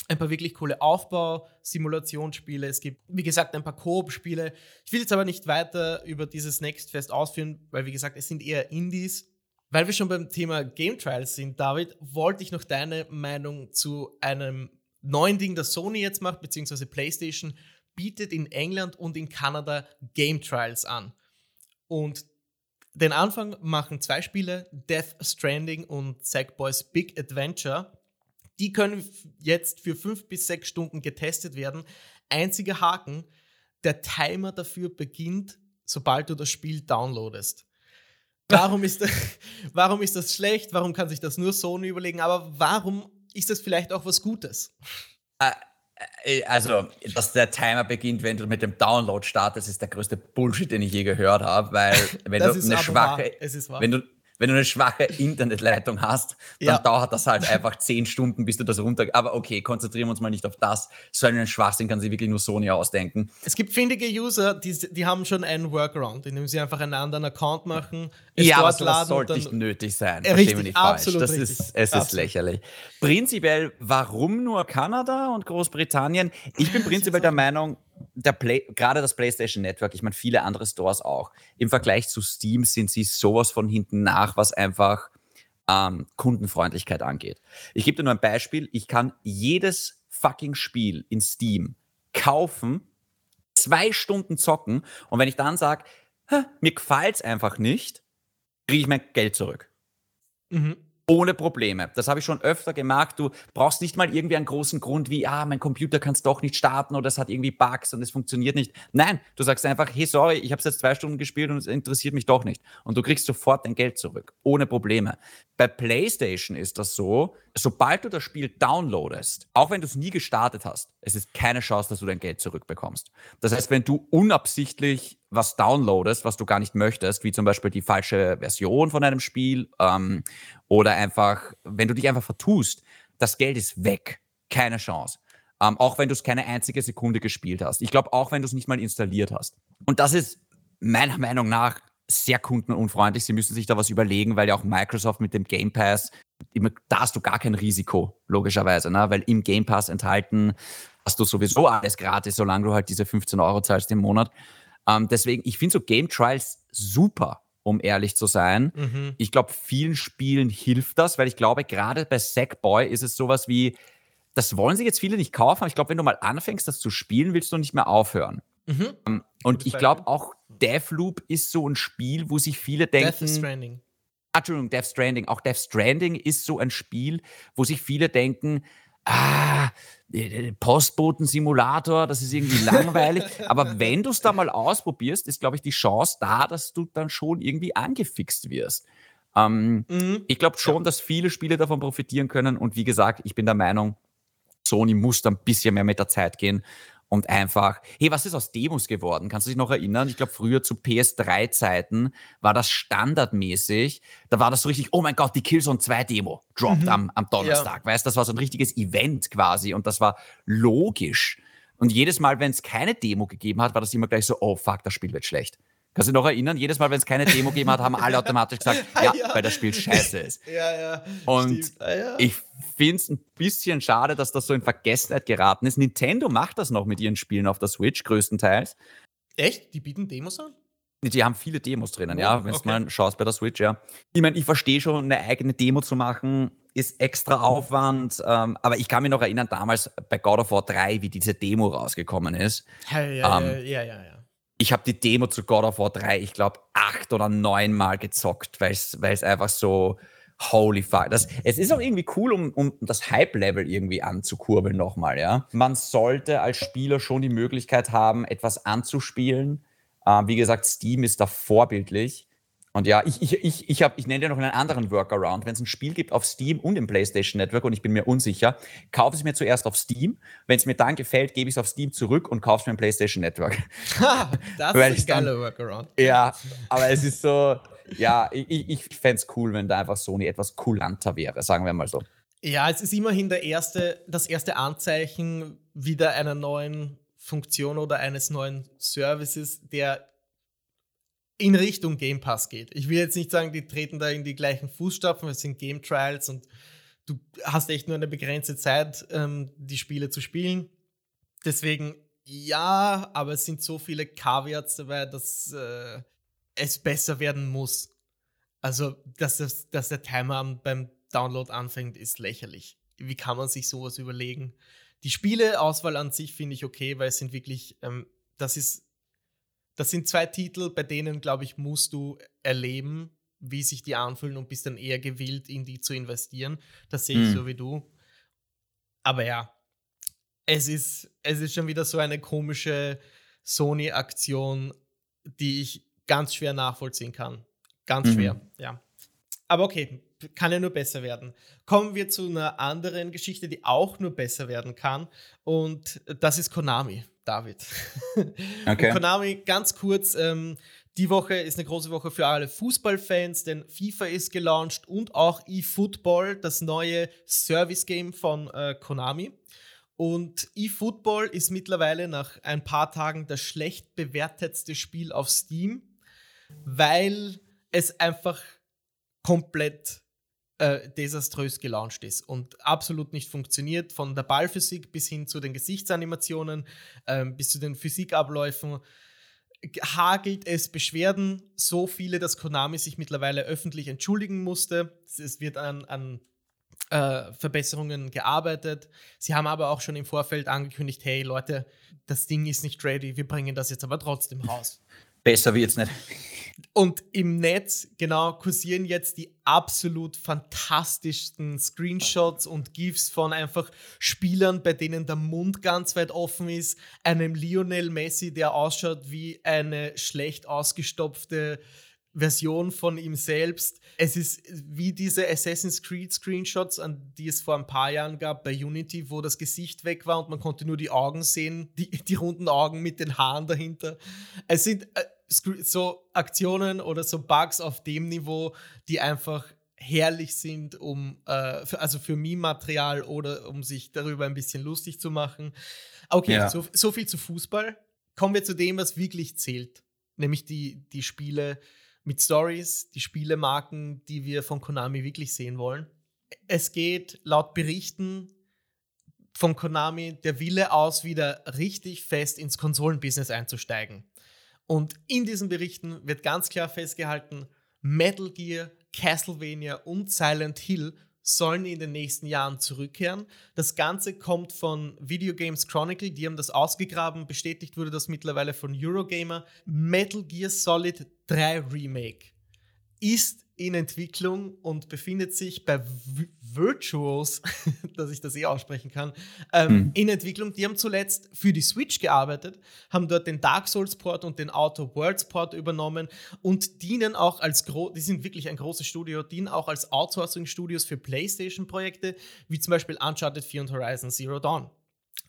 ein paar wirklich coole Aufbau-Simulationsspiele. Es gibt, wie gesagt, ein paar Koop-Spiele. Ich will jetzt aber nicht weiter über dieses Next Fest ausführen, weil, wie gesagt, es sind eher Indies. Weil wir schon beim Thema Game Trials sind, David, wollte ich noch deine Meinung zu einem neuen Ding, das Sony jetzt macht, beziehungsweise PlayStation, bietet in England und in Kanada Game Trials an. Und den Anfang machen zwei Spiele, Death Stranding und Sackboys Big Adventure. Die können jetzt für fünf bis sechs Stunden getestet werden. Einziger Haken, der Timer dafür beginnt, sobald du das Spiel downloadest. Warum ist, das, warum ist das schlecht? Warum kann sich das nur Sony überlegen? Aber warum ist das vielleicht auch was Gutes? Äh, äh, also, dass der Timer beginnt, wenn du mit dem Download startest, ist der größte Bullshit, den ich je gehört habe, weil wenn du eine schwache, wenn du wenn du eine schwache Internetleitung hast, dann ja. dauert das halt einfach zehn Stunden, bis du das runter. Aber okay, konzentrieren wir uns mal nicht auf das. So einen Schwachsinn kann sich wirklich nur Sony ausdenken. Es gibt findige User, die, die haben schon einen Workaround, indem sie einfach einen anderen Account machen. Es ja, aber das sollte nicht nötig sein. Richtig, wir nicht absolut falsch. Das richtig. ist, es absolut. ist lächerlich. Prinzipiell, warum nur Kanada und Großbritannien? Ich bin prinzipiell der Meinung, der Play, gerade das PlayStation Network, ich meine, viele andere Stores auch, im Vergleich zu Steam sind sie sowas von hinten nach, was einfach ähm, Kundenfreundlichkeit angeht. Ich gebe dir nur ein Beispiel. Ich kann jedes fucking Spiel in Steam kaufen, zwei Stunden zocken und wenn ich dann sage, mir gefällt es einfach nicht, kriege ich mein Geld zurück. Mhm ohne Probleme. Das habe ich schon öfter gemacht. Du brauchst nicht mal irgendwie einen großen Grund wie, ah, mein Computer kann es doch nicht starten oder es hat irgendwie Bugs und es funktioniert nicht. Nein, du sagst einfach, hey, sorry, ich habe es jetzt zwei Stunden gespielt und es interessiert mich doch nicht. Und du kriegst sofort dein Geld zurück, ohne Probleme. Bei PlayStation ist das so, sobald du das Spiel downloadest, auch wenn du es nie gestartet hast, es ist keine Chance, dass du dein Geld zurückbekommst. Das heißt, wenn du unabsichtlich was downloadest, was du gar nicht möchtest, wie zum Beispiel die falsche Version von einem Spiel ähm, oder einfach, wenn du dich einfach vertust, das Geld ist weg. Keine Chance. Ähm, auch wenn du es keine einzige Sekunde gespielt hast. Ich glaube, auch wenn du es nicht mal installiert hast. Und das ist meiner Meinung nach sehr kundenunfreundlich. Sie müssen sich da was überlegen, weil ja auch Microsoft mit dem Game Pass, da hast du gar kein Risiko, logischerweise, ne? weil im Game Pass enthalten hast du sowieso alles gratis, solange du halt diese 15 Euro zahlst im Monat. Ähm, deswegen, ich finde so Game Trials super, um ehrlich zu sein. Mhm. Ich glaube, vielen Spielen hilft das, weil ich glaube, gerade bei Sackboy ist es sowas wie, das wollen sich jetzt viele nicht kaufen, aber ich glaube, wenn du mal anfängst, das zu spielen, willst du nicht mehr aufhören. Mhm. Ähm, und ich glaube auch, Deathloop ist so ein Spiel, wo sich viele denken. Death Stranding. Ah, Entschuldigung, Death Stranding. Auch Death Stranding ist so ein Spiel, wo sich viele denken, ah, Postboten-Simulator, das ist irgendwie langweilig. Aber wenn du es da mal ausprobierst, ist, glaube ich, die Chance da, dass du dann schon irgendwie angefixt wirst. Ähm, mhm. Ich glaube schon, ja. dass viele Spiele davon profitieren können. Und wie gesagt, ich bin der Meinung, Sony muss da ein bisschen mehr mit der Zeit gehen und einfach, hey, was ist aus Demos geworden? Kannst du dich noch erinnern? Ich glaube, früher zu PS3-Zeiten war das standardmäßig. Da war das so richtig, oh mein Gott, die Killzone 2 Demo droppt mhm. am, am Donnerstag. Ja. Weißt das war so ein richtiges Event quasi und das war logisch. Und jedes Mal, wenn es keine Demo gegeben hat, war das immer gleich so, oh fuck, das Spiel wird schlecht. Kannst du dich noch erinnern? Jedes Mal, wenn es keine Demo gegeben hat, haben alle automatisch gesagt, ja, ja. weil das Spiel scheiße ist. Ja, ja. Und ah, ja. ich finde es ein bisschen schade, dass das so in Vergessenheit geraten ist. Nintendo macht das noch mit ihren Spielen auf der Switch größtenteils. Echt? Die bieten Demos an? Die haben viele Demos drinnen, oh, ja. Wenn du okay. mal schaust bei der Switch, ja. Ich meine, ich verstehe schon, eine eigene Demo zu machen, ist extra Aufwand. Ähm, aber ich kann mich noch erinnern, damals bei God of War 3, wie diese Demo rausgekommen ist. Ja, ja, ähm, ja, ja, ja ich habe die Demo zu God of War 3, ich glaube, acht oder neun Mal gezockt, weil es einfach so holy fuck. Das, es ist auch irgendwie cool, um, um das Hype-Level irgendwie anzukurbeln nochmal, ja. Man sollte als Spieler schon die Möglichkeit haben, etwas anzuspielen. Äh, wie gesagt, Steam ist da vorbildlich. Und ja, ich, ich, ich, ich, hab, ich nenne dir noch einen anderen Workaround. Wenn es ein Spiel gibt auf Steam und im PlayStation Network und ich bin mir unsicher, kaufe es mir zuerst auf Steam. Wenn es mir dann gefällt, gebe ich es auf Steam zurück und kaufe es mir im PlayStation Network. das ist ein geiler Workaround. Ja, aber es ist so, ja, ich, ich fände es cool, wenn da einfach Sony etwas kulanter wäre, sagen wir mal so. Ja, es ist immerhin der erste, das erste Anzeichen wieder einer neuen Funktion oder eines neuen Services, der in Richtung Game Pass geht. Ich will jetzt nicht sagen, die treten da in die gleichen Fußstapfen, es sind Game Trials und du hast echt nur eine begrenzte Zeit, ähm, die Spiele zu spielen. Deswegen ja, aber es sind so viele Caveats dabei, dass äh, es besser werden muss. Also, dass, das, dass der Timer beim Download anfängt, ist lächerlich. Wie kann man sich sowas überlegen? Die Spieleauswahl an sich finde ich okay, weil es sind wirklich, ähm, das ist, das sind zwei Titel, bei denen, glaube ich, musst du erleben, wie sich die anfühlen und bist dann eher gewillt, in die zu investieren. Das sehe ich hm. so wie du. Aber ja, es ist, es ist schon wieder so eine komische Sony-Aktion, die ich ganz schwer nachvollziehen kann. Ganz mhm. schwer, ja. Aber okay, kann ja nur besser werden. Kommen wir zu einer anderen Geschichte, die auch nur besser werden kann. Und das ist Konami, David. Okay. Konami, ganz kurz, ähm, die Woche ist eine große Woche für alle Fußballfans, denn FIFA ist gelauncht und auch eFootball, das neue Service-Game von äh, Konami. Und eFootball ist mittlerweile nach ein paar Tagen das schlecht bewertetste Spiel auf Steam, weil es einfach komplett äh, desaströs gelauncht ist und absolut nicht funktioniert. Von der Ballphysik bis hin zu den Gesichtsanimationen, äh, bis zu den Physikabläufen hagelt es Beschwerden. So viele, dass Konami sich mittlerweile öffentlich entschuldigen musste. Es wird an, an äh, Verbesserungen gearbeitet. Sie haben aber auch schon im Vorfeld angekündigt, hey Leute, das Ding ist nicht ready, wir bringen das jetzt aber trotzdem raus. Besser wird's nicht. Und im Netz, genau, kursieren jetzt die absolut fantastischsten Screenshots und GIFs von einfach Spielern, bei denen der Mund ganz weit offen ist, einem Lionel Messi, der ausschaut wie eine schlecht ausgestopfte Version von ihm selbst. Es ist wie diese Assassin's Creed Screenshots, an die es vor ein paar Jahren gab bei Unity, wo das Gesicht weg war und man konnte nur die Augen sehen, die, die runden Augen mit den Haaren dahinter. Es sind äh, so Aktionen oder so Bugs auf dem Niveau, die einfach herrlich sind, um äh, für, also für Meme-Material oder um sich darüber ein bisschen lustig zu machen. Okay, ja. so, so viel zu Fußball. Kommen wir zu dem, was wirklich zählt, nämlich die, die Spiele, mit Stories, die Spielemarken, die wir von Konami wirklich sehen wollen. Es geht laut Berichten von Konami der Wille aus, wieder richtig fest ins Konsolenbusiness einzusteigen. Und in diesen Berichten wird ganz klar festgehalten, Metal Gear, Castlevania und Silent Hill sollen in den nächsten Jahren zurückkehren. Das Ganze kommt von Video Games Chronicle, die haben das ausgegraben. Bestätigt wurde das mittlerweile von Eurogamer. Metal Gear Solid 3 Remake ist in Entwicklung und befindet sich bei v Virtuos, dass ich das eh aussprechen kann, ähm, mhm. in Entwicklung. Die haben zuletzt für die Switch gearbeitet, haben dort den Dark Souls Port und den Outer Worlds Port übernommen und dienen auch als, die sind wirklich ein großes Studio, dienen auch als Outsourcing-Studios für PlayStation-Projekte, wie zum Beispiel Uncharted 4 und Horizon Zero Dawn.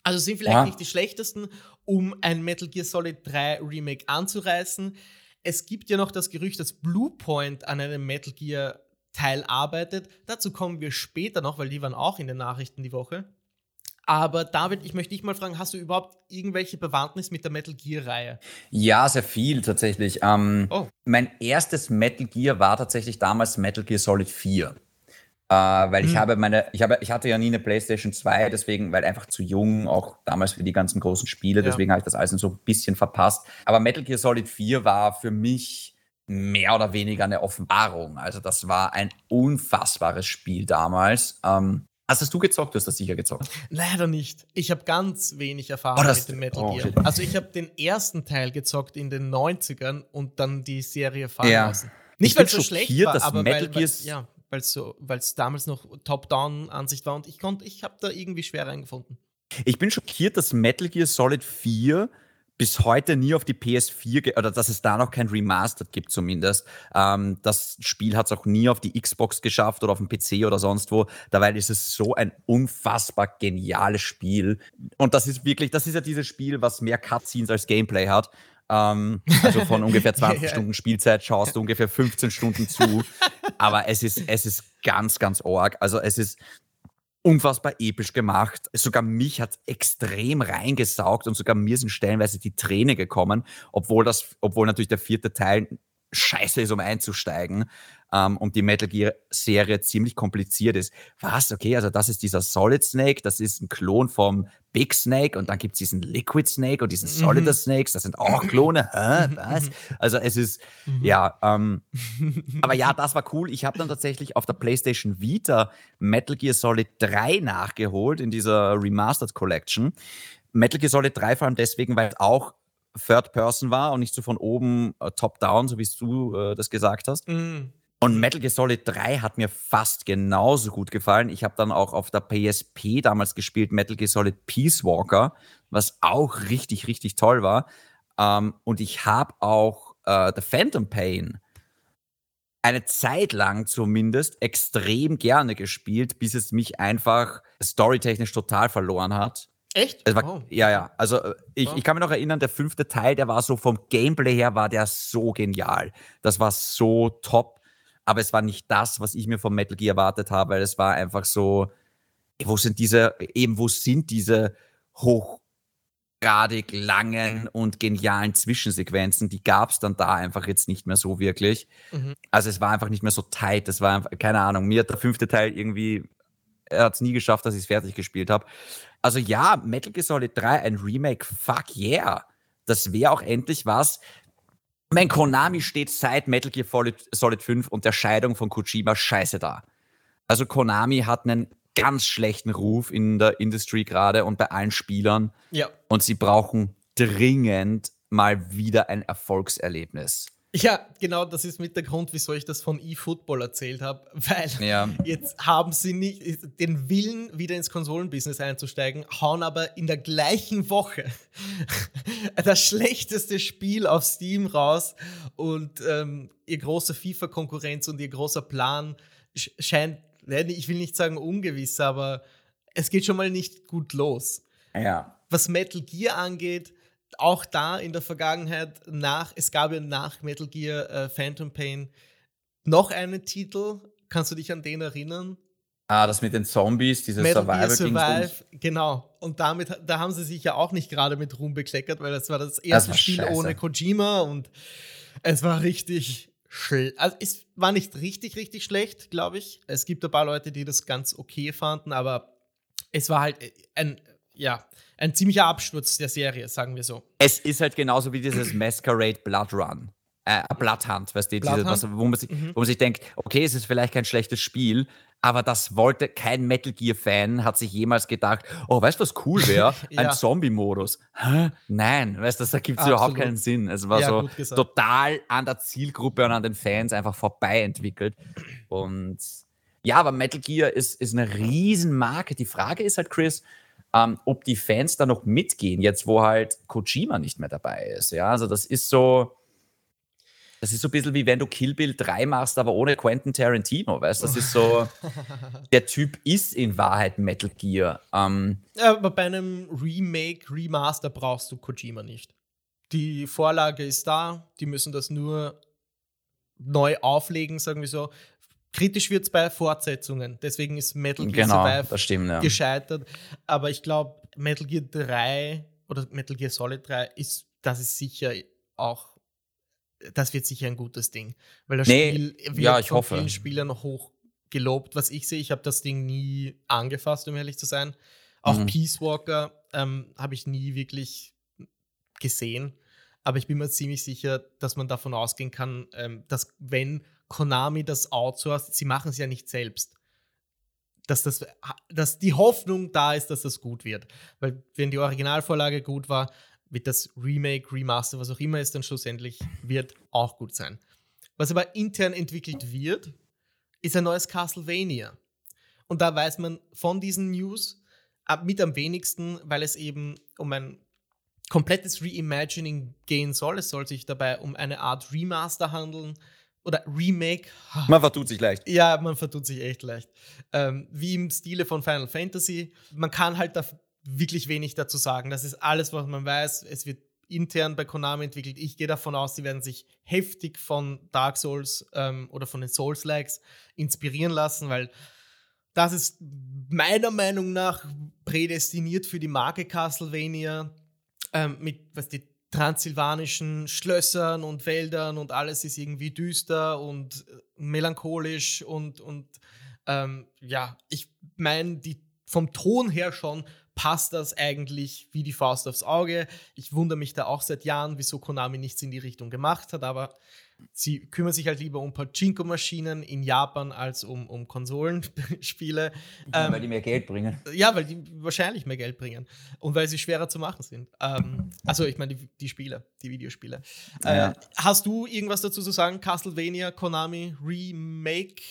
Also sind vielleicht ja. nicht die schlechtesten, um ein Metal Gear Solid 3 Remake anzureißen. Es gibt ja noch das Gerücht, dass Bluepoint an einem Metal Gear Teil arbeitet. Dazu kommen wir später noch, weil die waren auch in den Nachrichten die Woche. Aber David, ich möchte dich mal fragen, hast du überhaupt irgendwelche Bewandtnis mit der Metal Gear-Reihe? Ja, sehr viel tatsächlich. Ähm, oh. Mein erstes Metal Gear war tatsächlich damals Metal Gear Solid 4. Äh, weil ich hm. habe meine, ich habe, ich hatte ja nie eine PlayStation 2, deswegen, weil einfach zu jung, auch damals für die ganzen großen Spiele, ja. deswegen habe ich das alles so ein bisschen verpasst. Aber Metal Gear Solid 4 war für mich mehr oder weniger eine Offenbarung. Also das war ein unfassbares Spiel damals. Ähm, Hast du gezockt? Du hast das sicher gezockt. Leider nicht. Ich habe ganz wenig Erfahrung oh, mit dem Metal oh, Gear. Shit. Also ich habe den ersten Teil gezockt in den 90ern und dann die Serie fahren ja. lassen. Nicht, weil es so schlecht war, aber Metal weil, weil, ja weil es so, damals noch Top-Down-Ansicht war und ich konnte, ich habe da irgendwie schwer reingefunden. Ich bin schockiert, dass Metal Gear Solid 4 bis heute nie auf die PS4 oder dass es da noch kein Remastered gibt zumindest. Ähm, das Spiel hat es auch nie auf die Xbox geschafft oder auf dem PC oder sonst wo. Dabei ist es so ein unfassbar geniales Spiel. Und das ist wirklich, das ist ja dieses Spiel, was mehr Cutscenes als Gameplay hat. Ähm, also von ungefähr 20 Stunden Spielzeit schaust du ungefähr 15 Stunden zu. Aber es ist, es ist ganz, ganz arg. Also es ist unfassbar episch gemacht. Sogar mich hat extrem reingesaugt und sogar mir sind stellenweise die Tränen gekommen, obwohl das, obwohl natürlich der vierte Teil scheiße ist, um einzusteigen ähm, und die Metal Gear-Serie ziemlich kompliziert ist. Was? Okay, also das ist dieser Solid Snake, das ist ein Klon vom Big Snake und dann gibt es diesen Liquid Snake und diesen Solid mhm. Snakes, das sind auch Klone. Hä? Was? Also es ist, mhm. ja, ähm, aber ja, das war cool. Ich habe dann tatsächlich auf der PlayStation Vita Metal Gear Solid 3 nachgeholt in dieser Remastered Collection. Metal Gear Solid 3 vor allem deswegen, weil es auch Third Person war und nicht so von oben äh, top-down, so wie du äh, das gesagt hast. Mm. Und Metal Gear Solid 3 hat mir fast genauso gut gefallen. Ich habe dann auch auf der PSP damals gespielt Metal Gear Solid Peace Walker, was auch richtig, richtig toll war. Ähm, und ich habe auch äh, The Phantom Pain eine Zeit lang zumindest extrem gerne gespielt, bis es mich einfach storytechnisch total verloren hat. Echt? War, oh. Ja, ja. Also äh, ich, oh. ich kann mich noch erinnern, der fünfte Teil, der war so vom Gameplay her, war der so genial. Das war so top. Aber es war nicht das, was ich mir vom Metal Gear erwartet habe, weil es war einfach so, wo sind diese, eben wo sind diese hochgradig langen und genialen Zwischensequenzen, die gab es dann da einfach jetzt nicht mehr so wirklich. Mhm. Also es war einfach nicht mehr so tight, das war einfach, keine Ahnung, mir hat der fünfte Teil irgendwie, er hat es nie geschafft, dass ich es fertig gespielt habe. Also ja, Metal Gear Solid 3, ein Remake, fuck yeah. Das wäre auch endlich was. Mein Konami steht seit Metal Gear Solid 5 und der Scheidung von Kojima scheiße da. Also Konami hat einen ganz schlechten Ruf in der Industry gerade und bei allen Spielern. Ja. Und sie brauchen dringend mal wieder ein Erfolgserlebnis. Ja, genau, das ist mit der Grund, wieso ich das von eFootball erzählt habe, weil ja. jetzt haben sie nicht den Willen, wieder ins Konsolenbusiness einzusteigen, hauen aber in der gleichen Woche das schlechteste Spiel auf Steam raus und ähm, ihr großer FIFA-Konkurrenz und ihr großer Plan scheint, ich will nicht sagen ungewiss, aber es geht schon mal nicht gut los. Ja. Was Metal Gear angeht, auch da in der Vergangenheit nach, es gab ja nach Metal Gear äh, Phantom Pain noch einen Titel. Kannst du dich an den erinnern? Ah, das mit den Zombies, dieses Metal Survival Survive, genau. Und damit, da haben sie sich ja auch nicht gerade mit Ruhm bekleckert, weil das war das erste das war Spiel scheiße. ohne Kojima und es war richtig schlecht. Also es war nicht richtig, richtig schlecht, glaube ich. Es gibt ein paar Leute, die das ganz okay fanden, aber es war halt ein, ja, ein ziemlicher Absturz der Serie, sagen wir so. Es ist halt genauso wie dieses Masquerade Blood Run. Äh, Bloodhunt, weißt du, diese, was, wo, man sich, mhm. wo man sich denkt, okay, es ist vielleicht kein schlechtes Spiel, aber das wollte kein Metal Gear-Fan, hat sich jemals gedacht, oh, weißt du, was cool wäre? ja. Ein Zombie-Modus. Nein, weißt du, da gibt es überhaupt keinen Sinn. Es war ja, so total an der Zielgruppe und an den Fans einfach vorbei entwickelt. Und ja, aber Metal Gear ist, ist eine Riesenmarke. Die Frage ist halt, Chris, ähm, ob die Fans da noch mitgehen, jetzt wo halt Kojima nicht mehr dabei ist. Ja, also das ist so, das ist so ein bisschen wie wenn du Kill Bill 3 machst, aber ohne Quentin Tarantino, weißt Das ist so, der Typ ist in Wahrheit Metal Gear. Ähm, ja, aber bei einem Remake, Remaster brauchst du Kojima nicht. Die Vorlage ist da, die müssen das nur neu auflegen, sagen wir so. Kritisch wird es bei Fortsetzungen. Deswegen ist Metal Gear genau, Survive stimmt, ja. gescheitert. Aber ich glaube, Metal Gear 3 oder Metal Gear Solid 3 ist, das ist sicher auch, das wird sicher ein gutes Ding. Weil das nee, Spiel wird ja, von hoffe. vielen Spielern hoch gelobt, was ich sehe. Ich habe das Ding nie angefasst, um ehrlich zu sein. Auch mhm. Peace Walker ähm, habe ich nie wirklich gesehen. Aber ich bin mir ziemlich sicher, dass man davon ausgehen kann, ähm, dass wenn Konami das outsourced, sie machen es ja nicht selbst. Dass, das, dass die Hoffnung da ist, dass das gut wird. Weil wenn die Originalvorlage gut war, wird das Remake, Remaster, was auch immer es dann schlussendlich wird, auch gut sein. Was aber intern entwickelt wird, ist ein neues Castlevania. Und da weiß man von diesen News mit am wenigsten, weil es eben um ein komplettes Reimagining gehen soll. Es soll sich dabei um eine Art Remaster handeln oder Remake. Man vertut sich leicht. Ja, man vertut sich echt leicht. Ähm, wie im Stile von Final Fantasy. Man kann halt da wirklich wenig dazu sagen. Das ist alles, was man weiß. Es wird intern bei Konami entwickelt. Ich gehe davon aus, sie werden sich heftig von Dark Souls ähm, oder von den Souls-Likes inspirieren lassen, weil das ist meiner Meinung nach prädestiniert für die Marke Castlevania ähm, mit was die transsilvanischen Schlössern und Wäldern und alles ist irgendwie düster und äh, melancholisch und, und ähm, ja, ich meine, vom Ton her schon passt das eigentlich wie die Faust aufs Auge. Ich wundere mich da auch seit Jahren, wieso Konami nichts in die Richtung gemacht hat, aber sie kümmern sich halt lieber um Pachinko-Maschinen in Japan als um, um Konsolenspiele. Ähm, weil die mehr Geld bringen. Ja, weil die wahrscheinlich mehr Geld bringen und weil sie schwerer zu machen sind. Ähm, also ich meine die, die Spiele, die Videospiele. Äh, ja. Hast du irgendwas dazu zu sagen? Castlevania, Konami, Remake?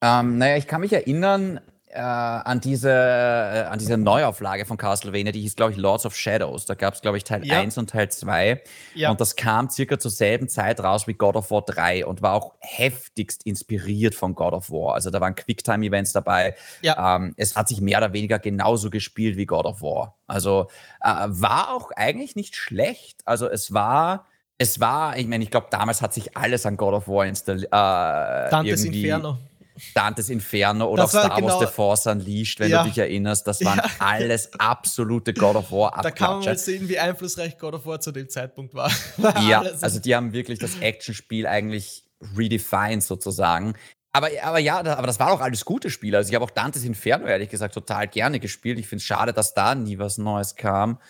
Ähm, naja, ich kann mich erinnern, äh, an, diese, äh, an diese Neuauflage von Castlevania, die hieß, glaube ich, Lords of Shadows. Da gab es, glaube ich, Teil ja. 1 und Teil 2. Ja. Und das kam circa zur selben Zeit raus wie God of War 3 und war auch heftigst inspiriert von God of War. Also da waren Quicktime-Events dabei. Ja. Ähm, es hat sich mehr oder weniger genauso gespielt wie God of War. Also äh, war auch eigentlich nicht schlecht. Also es war es war, ich meine, ich glaube, damals hat sich alles an God of War installiert. Äh, Dantes Inferno. Dantes Inferno oder das auch Star genau, Wars The Force Unleashed, wenn ja. du dich erinnerst. Das waren ja. alles absolute God of War Da kann man mal sehen, wie einflussreich God of War zu dem Zeitpunkt war. ja, also die haben wirklich das Actionspiel eigentlich redefined sozusagen. Aber, aber ja, aber das war auch alles gute Spiele. Also ich habe auch Dantes Inferno ehrlich gesagt total gerne gespielt. Ich finde es schade, dass da nie was Neues kam.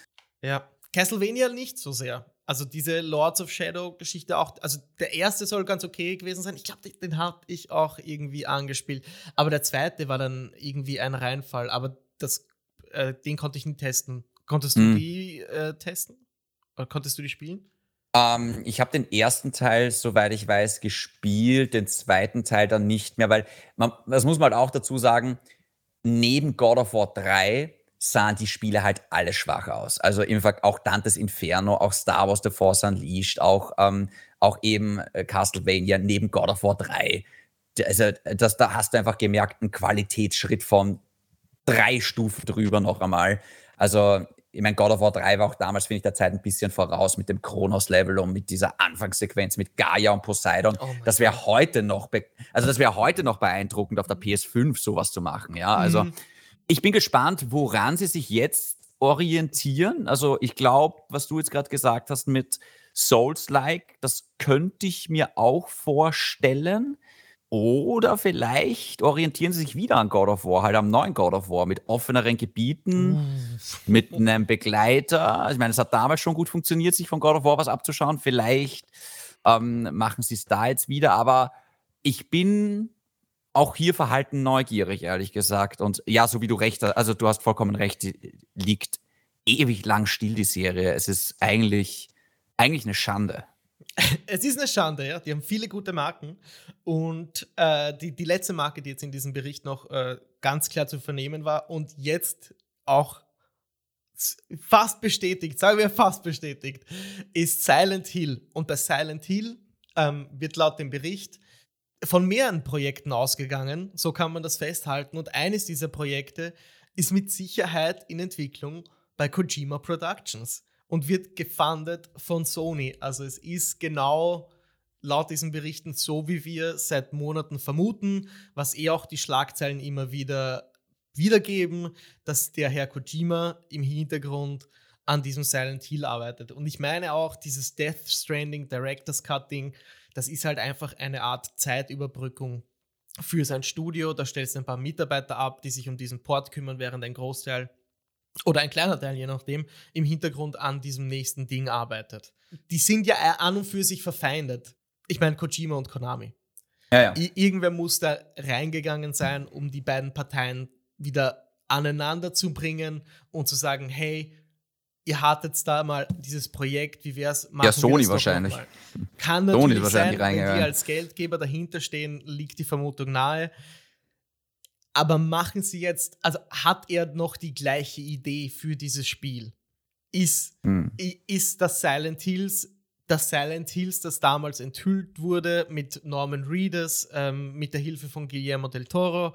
Ja, Castlevania nicht so sehr. Also diese Lords of Shadow Geschichte auch, also der erste soll ganz okay gewesen sein. Ich glaube, den habe ich auch irgendwie angespielt. Aber der zweite war dann irgendwie ein Reinfall. Aber das, äh, den konnte ich nicht testen. Konntest du hm. die äh, testen? Oder konntest du die spielen? Ähm, ich habe den ersten Teil, soweit ich weiß, gespielt, den zweiten Teil dann nicht mehr, weil man, das muss man halt auch dazu sagen, neben God of War 3 sahen die Spiele halt alle schwach aus. Also im Fall auch Dantes Inferno, auch Star Wars The Force Unleashed, auch, ähm, auch eben äh, Castlevania neben God of War 3. Also das, da hast du einfach gemerkt, einen Qualitätsschritt von drei Stufen drüber noch einmal. Also ich meine, God of War 3 war auch damals, finde ich, der Zeit ein bisschen voraus mit dem Kronos-Level und mit dieser Anfangssequenz mit Gaia und Poseidon. Oh das wäre heute noch, also das wäre heute noch beeindruckend, auf der PS5 sowas zu machen, ja. Also mhm. Ich bin gespannt, woran sie sich jetzt orientieren. Also ich glaube, was du jetzt gerade gesagt hast mit Souls-like, das könnte ich mir auch vorstellen. Oder vielleicht orientieren sie sich wieder an God of War, halt am neuen God of War, mit offeneren Gebieten, mit einem Begleiter. Ich meine, es hat damals schon gut funktioniert, sich von God of War was abzuschauen. Vielleicht ähm, machen sie es da jetzt wieder, aber ich bin auch hier verhalten neugierig, ehrlich gesagt. Und ja, so wie du recht hast, also du hast vollkommen recht, liegt ewig lang still, die Serie. Es ist eigentlich, eigentlich eine Schande. Es ist eine Schande, ja. Die haben viele gute Marken. Und äh, die, die letzte Marke, die jetzt in diesem Bericht noch äh, ganz klar zu vernehmen war und jetzt auch fast bestätigt, sagen wir fast bestätigt, ist Silent Hill. Und bei Silent Hill ähm, wird laut dem Bericht von mehreren Projekten ausgegangen, so kann man das festhalten. Und eines dieser Projekte ist mit Sicherheit in Entwicklung bei Kojima Productions und wird gefundet von Sony. Also es ist genau laut diesen Berichten so, wie wir seit Monaten vermuten, was eh auch die Schlagzeilen immer wieder wiedergeben, dass der Herr Kojima im Hintergrund an diesem Silent Hill arbeitet. Und ich meine auch dieses Death Stranding Director's Cutting das ist halt einfach eine Art Zeitüberbrückung für sein Studio. Da stellst du ein paar Mitarbeiter ab, die sich um diesen Port kümmern, während ein Großteil oder ein kleiner Teil, je nachdem, im Hintergrund an diesem nächsten Ding arbeitet. Die sind ja an und für sich verfeindet. Ich meine, Kojima und Konami. Ja, ja. Irgendwer muss da reingegangen sein, um die beiden Parteien wieder aneinander zu bringen und zu sagen, hey, ihr hattet da mal dieses Projekt, wie wäre es? Ja, Sony wahrscheinlich. Kann natürlich Sony sein, wenn die als Geldgeber dahinter stehen, liegt die Vermutung nahe. Aber machen sie jetzt, also hat er noch die gleiche Idee für dieses Spiel? Ist, hm. ist das Silent Hills das Silent Hills, das damals enthüllt wurde mit Norman Reedus, ähm, mit der Hilfe von Guillermo del Toro?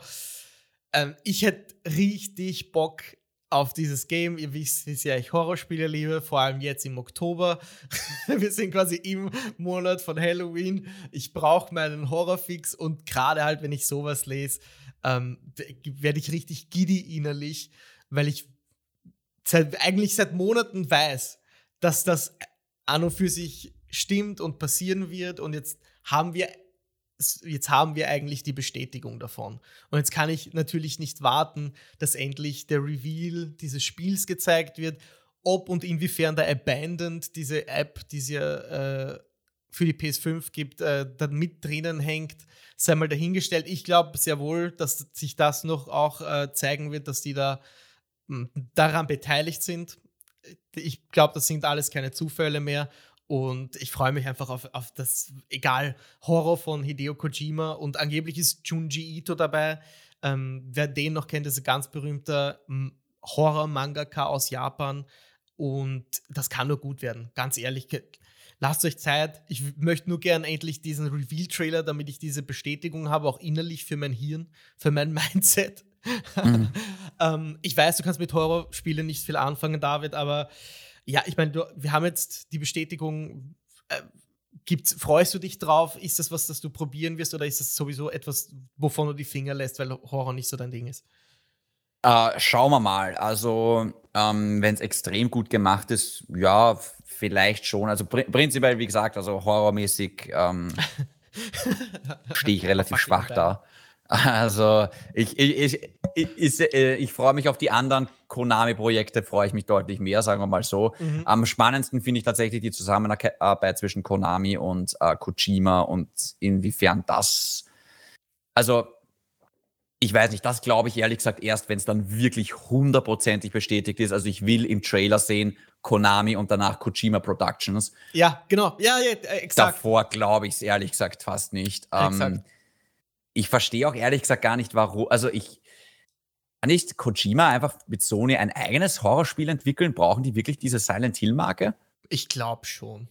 Ähm, ich hätte richtig Bock, auf dieses Game. Ihr wisst, wie sehr ich Horrorspiele liebe, vor allem jetzt im Oktober. Wir sind quasi im Monat von Halloween. Ich brauche meinen Horrorfix und gerade halt, wenn ich sowas lese, ähm, werde ich richtig giddy innerlich, weil ich seit, eigentlich seit Monaten weiß, dass das an und für sich stimmt und passieren wird. Und jetzt haben wir jetzt haben wir eigentlich die Bestätigung davon. Und jetzt kann ich natürlich nicht warten, dass endlich der Reveal dieses Spiels gezeigt wird, ob und inwiefern der Abandoned, diese App, die es ja äh, für die PS5 gibt, äh, dann mit drinnen hängt, sei mal dahingestellt. Ich glaube sehr wohl, dass sich das noch auch äh, zeigen wird, dass die da mh, hm, daran beteiligt sind. Ich glaube, das sind alles keine Zufälle mehr. Und ich freue mich einfach auf, auf das, egal, Horror von Hideo Kojima und angeblich ist Junji Ito dabei. Ähm, wer den noch kennt, ist ein ganz berühmter hm, Horror-Mangaka aus Japan. Und das kann nur gut werden, ganz ehrlich. Lasst euch Zeit. Ich möchte nur gern endlich diesen Reveal-Trailer, damit ich diese Bestätigung habe, auch innerlich für mein Hirn, für mein Mindset. Mhm. ähm, ich weiß, du kannst mit Horrorspielen nicht viel anfangen, David, aber ja, ich meine, wir haben jetzt die Bestätigung. Äh, gibt's, freust du dich drauf? Ist das was, das du probieren wirst oder ist das sowieso etwas, wovon du die Finger lässt, weil Horror nicht so dein Ding ist? Äh, schauen wir mal. Also, ähm, wenn es extrem gut gemacht ist, ja, vielleicht schon. Also pr prinzipiell, wie gesagt, also horrormäßig ähm, stehe ich relativ schwach da. Also ich, ich, ich, ich, äh, ich freue mich auf die anderen Konami-Projekte, freue ich mich deutlich mehr, sagen wir mal so. Mhm. Am spannendsten finde ich tatsächlich die Zusammenarbeit zwischen Konami und äh, Kojima und inwiefern das. Also ich weiß nicht, das glaube ich ehrlich gesagt erst, wenn es dann wirklich hundertprozentig bestätigt ist. Also ich will im Trailer sehen, Konami und danach Kojima Productions. Ja, genau. Ja, ja äh, exakt. Davor glaube ich es ehrlich gesagt fast nicht. Ähm, ich verstehe auch ehrlich gesagt gar nicht, warum. Also ich. Kann nicht Kojima einfach mit Sony ein eigenes Horrorspiel entwickeln? Brauchen die wirklich diese Silent Hill-Marke? Ich glaube schon.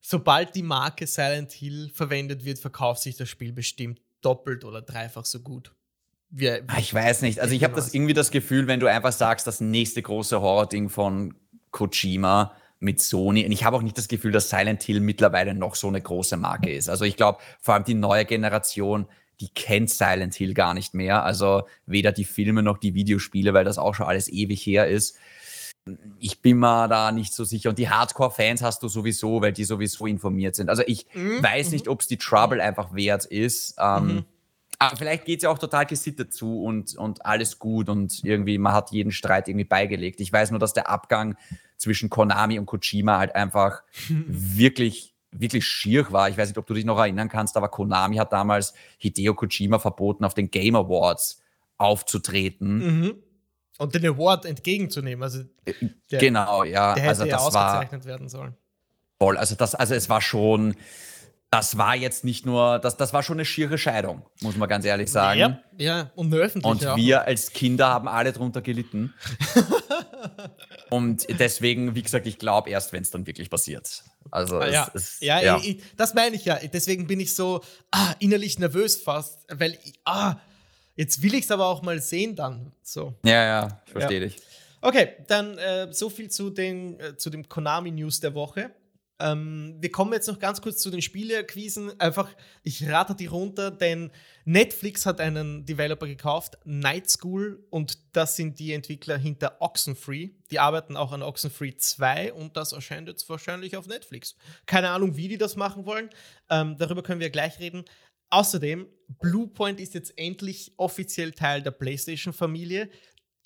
Sobald die Marke Silent Hill verwendet wird, verkauft sich das Spiel bestimmt doppelt oder dreifach so gut. Wie ah, ich weiß nicht. Also ich habe das irgendwie das Gefühl, wenn du einfach sagst, das nächste große Horror-Ding von Kojima mit Sony. Und ich habe auch nicht das Gefühl, dass Silent Hill mittlerweile noch so eine große Marke ist. Also ich glaube, vor allem die neue Generation, die kennt Silent Hill gar nicht mehr. Also weder die Filme noch die Videospiele, weil das auch schon alles ewig her ist. Ich bin mir da nicht so sicher. Und die Hardcore-Fans hast du sowieso, weil die sowieso informiert sind. Also ich mhm. weiß nicht, mhm. ob es die Trouble einfach wert ist. Ähm, mhm. Aber vielleicht geht es ja auch total gesittet zu und, und alles gut und irgendwie, man hat jeden Streit irgendwie beigelegt. Ich weiß nur, dass der Abgang zwischen Konami und Kojima halt einfach wirklich, wirklich schier war. Ich weiß nicht, ob du dich noch erinnern kannst, aber Konami hat damals Hideo Kojima verboten, auf den Game Awards aufzutreten. Mhm. Und den Award entgegenzunehmen. Also äh, der, genau, ja. Der hätte also das ja ausgezeichnet war, werden sollen. Voll, also das, also es war schon das war jetzt nicht nur, das, das war schon eine schiere Scheidung, muss man ganz ehrlich sagen. Ja, ja. und eine öffentliche Und wir als Kinder haben alle drunter gelitten. und deswegen, wie gesagt, ich glaube erst, wenn es dann wirklich passiert. Also ah, ja, es, ja, ja. Ich, das meine ich ja. Deswegen bin ich so ah, innerlich nervös fast, weil ah, jetzt will ich es aber auch mal sehen dann. So. Ja, ja, ich verstehe ja. dich. Okay, dann äh, so viel zu, den, äh, zu dem Konami-News der Woche. Ähm, wir kommen jetzt noch ganz kurz zu den Spieleacquisen. Einfach, ich rate die runter, denn Netflix hat einen Developer gekauft, Night School, und das sind die Entwickler hinter Oxenfree. Die arbeiten auch an Oxenfree 2 und das erscheint jetzt wahrscheinlich auf Netflix. Keine Ahnung, wie die das machen wollen. Ähm, darüber können wir gleich reden. Außerdem, Bluepoint ist jetzt endlich offiziell Teil der PlayStation-Familie.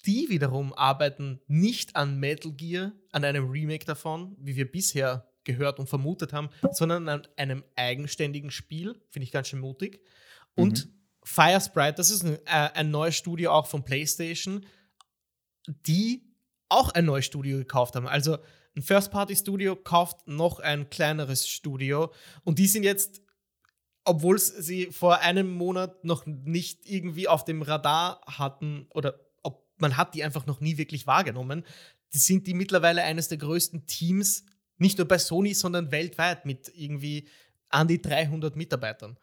Die wiederum arbeiten nicht an Metal Gear, an einem Remake davon, wie wir bisher gehört und vermutet haben, sondern an einem eigenständigen Spiel. Finde ich ganz schön mutig. Und mhm. Firesprite, das ist ein, äh, ein neues Studio auch von PlayStation, die auch ein neues Studio gekauft haben. Also ein First-Party-Studio kauft noch ein kleineres Studio und die sind jetzt, obwohl sie vor einem Monat noch nicht irgendwie auf dem Radar hatten oder ob man hat die einfach noch nie wirklich wahrgenommen, die sind die mittlerweile eines der größten Teams nicht nur bei Sony, sondern weltweit mit irgendwie an die 300 Mitarbeitern.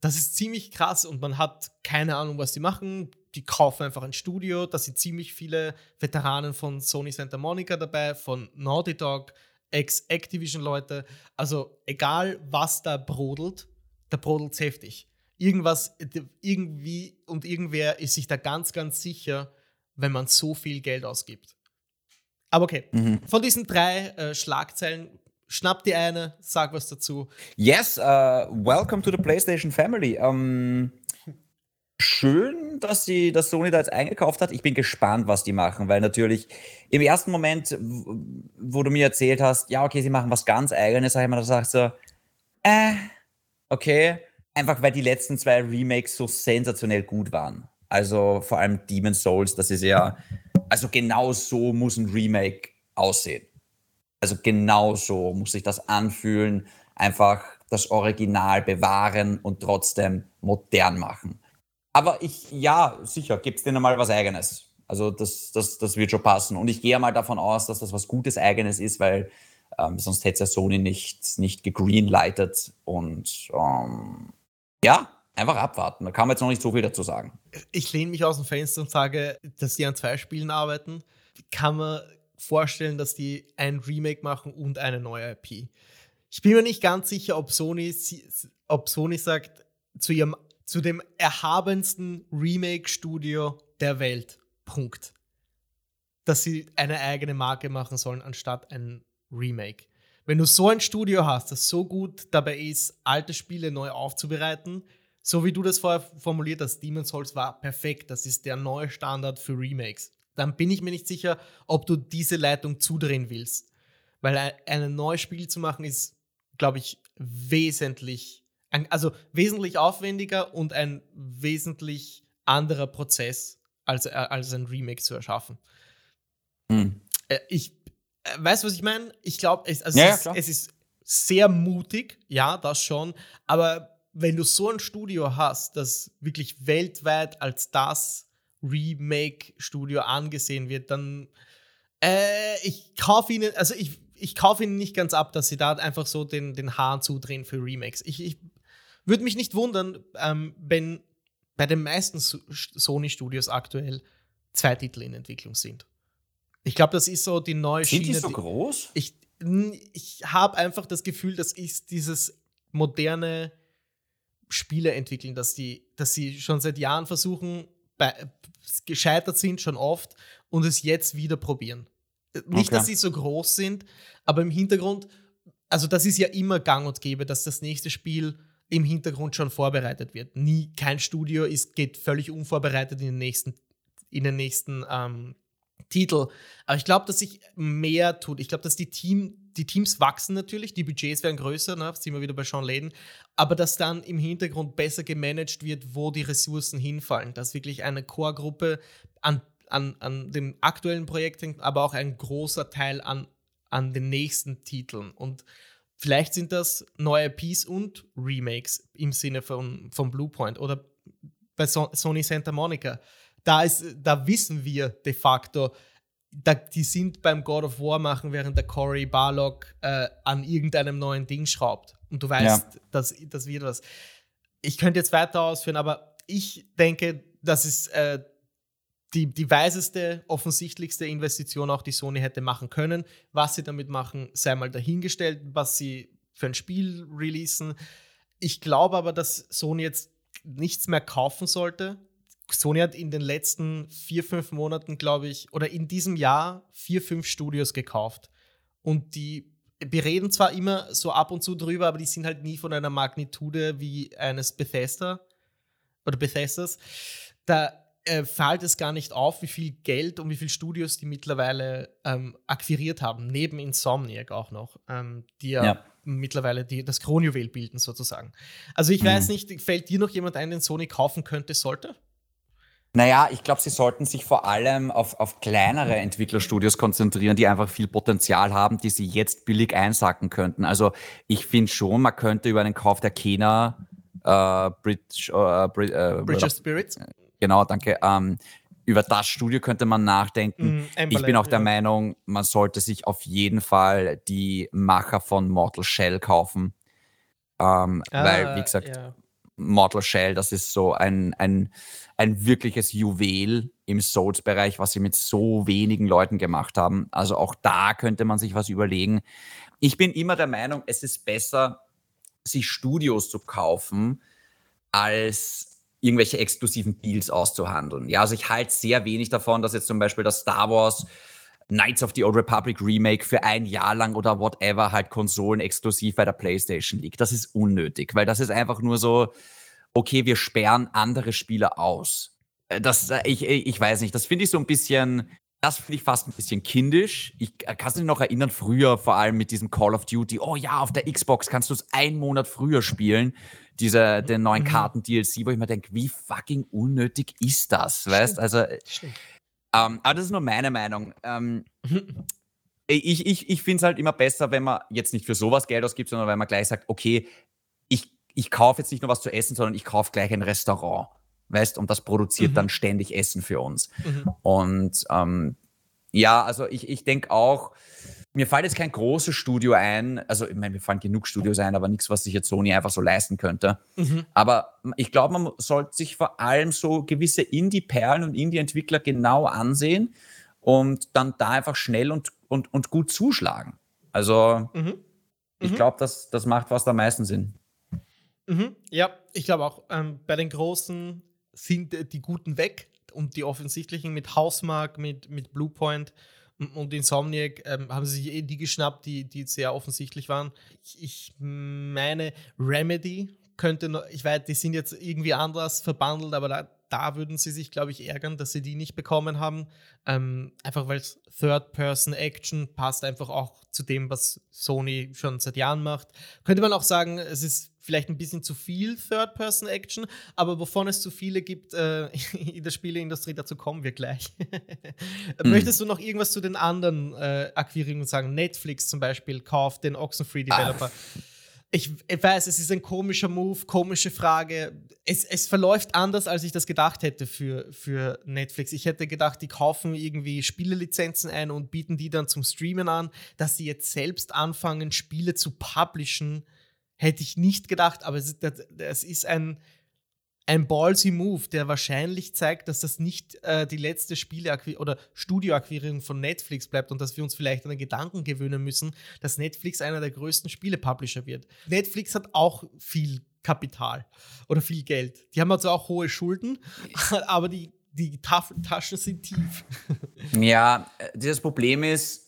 Das ist ziemlich krass und man hat keine Ahnung, was die machen. Die kaufen einfach ein Studio. Da sind ziemlich viele Veteranen von Sony Santa Monica dabei, von Naughty Dog, Ex-Activision-Leute. Also egal, was da brodelt, da brodelt es heftig. Irgendwas, irgendwie und irgendwer ist sich da ganz, ganz sicher, wenn man so viel Geld ausgibt. Aber okay, mhm. von diesen drei äh, Schlagzeilen schnapp dir eine, sag was dazu. Yes, uh, welcome to the PlayStation Family. Um, ähm, schön, dass, die, dass Sony da jetzt eingekauft hat. Ich bin gespannt, was die machen, weil natürlich im ersten Moment, wo du mir erzählt hast, ja, okay, sie machen was ganz Eigenes, sag ich mal, da sagst du, äh, okay, einfach weil die letzten zwei Remakes so sensationell gut waren. Also vor allem Demon Souls, das ist ja, also genau so muss ein Remake aussehen. Also genau so muss sich das anfühlen, einfach das Original bewahren und trotzdem modern machen. Aber ich, ja, sicher, gibt es denen mal was Eigenes. Also das, das, das wird schon passen. Und ich gehe mal davon aus, dass das was Gutes Eigenes ist, weil ähm, sonst hätte es ja Sony nicht, nicht gegreenlightet. Und ähm, ja, einfach abwarten. Da kann man jetzt noch nicht so viel dazu sagen. Ich lehne mich aus dem Fenster und sage, dass die an zwei Spielen arbeiten. Kann man vorstellen, dass die ein Remake machen und eine neue IP. Ich bin mir nicht ganz sicher, ob Sony, ob Sony sagt, zu, ihrem, zu dem erhabensten Remake-Studio der Welt. Punkt. Dass sie eine eigene Marke machen sollen, anstatt ein Remake. Wenn du so ein Studio hast, das so gut dabei ist, alte Spiele neu aufzubereiten, so wie du das vorher formuliert hast, Demon's Souls war perfekt. Das ist der neue Standard für Remakes dann bin ich mir nicht sicher, ob du diese Leitung zudrehen willst. Weil ein neues Spiel zu machen ist, glaube ich, wesentlich, also wesentlich aufwendiger und ein wesentlich anderer Prozess, als, äh, als ein Remake zu erschaffen. Hm. Äh, ich äh, weiß, was ich meine. Ich glaube, es, also ja, es, es ist sehr mutig, ja, das schon. Aber wenn du so ein Studio hast, das wirklich weltweit als das Remake-Studio angesehen wird, dann äh, ich kaufe ihnen, also ich, ich kaufe ihnen nicht ganz ab, dass sie da einfach so den, den Hahn zudrehen für Remakes. Ich, ich würde mich nicht wundern, ähm, wenn bei den meisten Sony-Studios aktuell zwei Titel in Entwicklung sind. Ich glaube, das ist so die neue sind Schiene. Sind die so groß? Ich, ich habe einfach das Gefühl, das ist dieses moderne Spiele entwickeln, dass die, dass sie schon seit Jahren versuchen, bei, gescheitert sind schon oft und es jetzt wieder probieren. Nicht, okay. dass sie so groß sind, aber im Hintergrund, also das ist ja immer gang und gäbe, dass das nächste Spiel im Hintergrund schon vorbereitet wird. Nie, kein Studio ist, geht völlig unvorbereitet in den nächsten, in den nächsten ähm, Titel. Aber ich glaube, dass sich mehr tut. Ich glaube, dass die, Team, die Teams wachsen natürlich, die Budgets werden größer, ne? sind wir wieder bei Sean Layden, aber dass dann im Hintergrund besser gemanagt wird, wo die Ressourcen hinfallen. Dass wirklich eine Core-Gruppe an, an, an dem aktuellen Projekt hängt, aber auch ein großer Teil an, an den nächsten Titeln. Und vielleicht sind das neue Piece und Remakes im Sinne von, von Bluepoint oder bei so Sony Santa Monica da, ist, da wissen wir de facto, da, die sind beim God of War machen, während der Cory Barlock äh, an irgendeinem neuen Ding schraubt. Und du weißt, ja. das, das wird was. Ich könnte jetzt weiter ausführen, aber ich denke, das ist äh, die, die weiseste, offensichtlichste Investition auch, die Sony hätte machen können. Was sie damit machen, sei mal dahingestellt, was sie für ein Spiel releasen. Ich glaube aber, dass Sony jetzt nichts mehr kaufen sollte, Sony hat in den letzten vier, fünf Monaten, glaube ich, oder in diesem Jahr vier, fünf Studios gekauft. Und die, wir reden zwar immer so ab und zu drüber, aber die sind halt nie von einer Magnitude wie eines Bethesda oder Bethesdas. Da äh, fällt es gar nicht auf, wie viel Geld und wie viele Studios die mittlerweile ähm, akquiriert haben, neben Insomniac auch noch, ähm, die ja, ja, mittlerweile die, das Kronjuwel bilden sozusagen. Also ich mhm. weiß nicht, fällt dir noch jemand ein, den Sony kaufen könnte, sollte? Naja, ich glaube, sie sollten sich vor allem auf, auf kleinere Entwicklerstudios konzentrieren, die einfach viel Potenzial haben, die sie jetzt billig einsacken könnten. Also ich finde schon, man könnte über einen Kauf der Kena äh, Bridge, äh, Bridge, äh, Bridge of Spirits. Genau, danke. Ähm, über das Studio könnte man nachdenken. Mm, ich bin auch der ja. Meinung, man sollte sich auf jeden Fall die Macher von Mortal Shell kaufen. Ähm, ah, weil, wie gesagt, ja. Mortal Shell, das ist so ein, ein, ein wirkliches Juwel im Souls-Bereich, was sie mit so wenigen Leuten gemacht haben. Also auch da könnte man sich was überlegen. Ich bin immer der Meinung, es ist besser, sich Studios zu kaufen, als irgendwelche exklusiven Deals auszuhandeln. Ja, also ich halte sehr wenig davon, dass jetzt zum Beispiel das Star Wars Knights of the Old Republic Remake für ein Jahr lang oder whatever halt Konsolen exklusiv bei der PlayStation liegt. Das ist unnötig, weil das ist einfach nur so, okay, wir sperren andere Spieler aus. Äh, das, äh, ich, ich weiß nicht, das finde ich so ein bisschen, das finde ich fast ein bisschen kindisch. Ich äh, kann mich noch erinnern, früher vor allem mit diesem Call of Duty, oh ja, auf der Xbox kannst du es einen Monat früher spielen, diese, den neuen mhm. Karten-DLC, wo ich mir denke, wie fucking unnötig ist das, weißt? Also, Stimmt. Ähm, aber das ist nur meine Meinung. Ähm, ich ich, ich finde es halt immer besser, wenn man jetzt nicht für sowas Geld ausgibt, sondern wenn man gleich sagt, okay, ich, ich kaufe jetzt nicht nur was zu essen, sondern ich kaufe gleich ein Restaurant. Weißt, und das produziert mhm. dann ständig Essen für uns. Mhm. Und ähm, ja, also ich, ich denke auch, mir fällt jetzt kein großes Studio ein. Also, ich meine, mir fallen genug Studios ein, aber nichts, was sich jetzt Sony einfach so leisten könnte. Mhm. Aber ich glaube, man sollte sich vor allem so gewisse Indie-Perlen und Indie-Entwickler genau ansehen und dann da einfach schnell und, und, und gut zuschlagen. Also, mhm. ich mhm. glaube, das, das macht fast am meisten Sinn. Mhm. Ja, ich glaube auch, ähm, bei den Großen sind die Guten weg und die offensichtlichen mit Hausmark, mit, mit Bluepoint und Insomniac ähm, haben sich eh die geschnappt, die, die sehr offensichtlich waren. Ich, ich meine, Remedy könnte noch, ich weiß, die sind jetzt irgendwie anders verbandelt, aber da, da würden sie sich, glaube ich, ärgern, dass sie die nicht bekommen haben. Ähm, einfach weil Third-Person-Action passt einfach auch zu dem, was Sony schon seit Jahren macht. Könnte man auch sagen, es ist vielleicht ein bisschen zu viel Third-Person-Action, aber wovon es zu viele gibt äh, in der Spieleindustrie, dazu kommen wir gleich. mhm. Möchtest du noch irgendwas zu den anderen äh, Akquirierungen sagen? Netflix zum Beispiel kauft den Oxenfree-Developer. Ich, ich, weiß, es ist ein komischer Move, komische Frage. Es, es, verläuft anders, als ich das gedacht hätte für, für Netflix. Ich hätte gedacht, die kaufen irgendwie Spielelizenzen ein und bieten die dann zum Streamen an, dass sie jetzt selbst anfangen, Spiele zu publishen Hätte ich nicht gedacht, aber es, es ist ein, ein ballsy Move, der wahrscheinlich zeigt, dass das nicht äh, die letzte Spiele- oder Studioakquirierung von Netflix bleibt und dass wir uns vielleicht an den Gedanken gewöhnen müssen, dass Netflix einer der größten Spiele-Publisher wird. Netflix hat auch viel Kapital oder viel Geld. Die haben also auch hohe Schulden, aber die, die Taschen sind tief. Ja, äh, das Problem ist,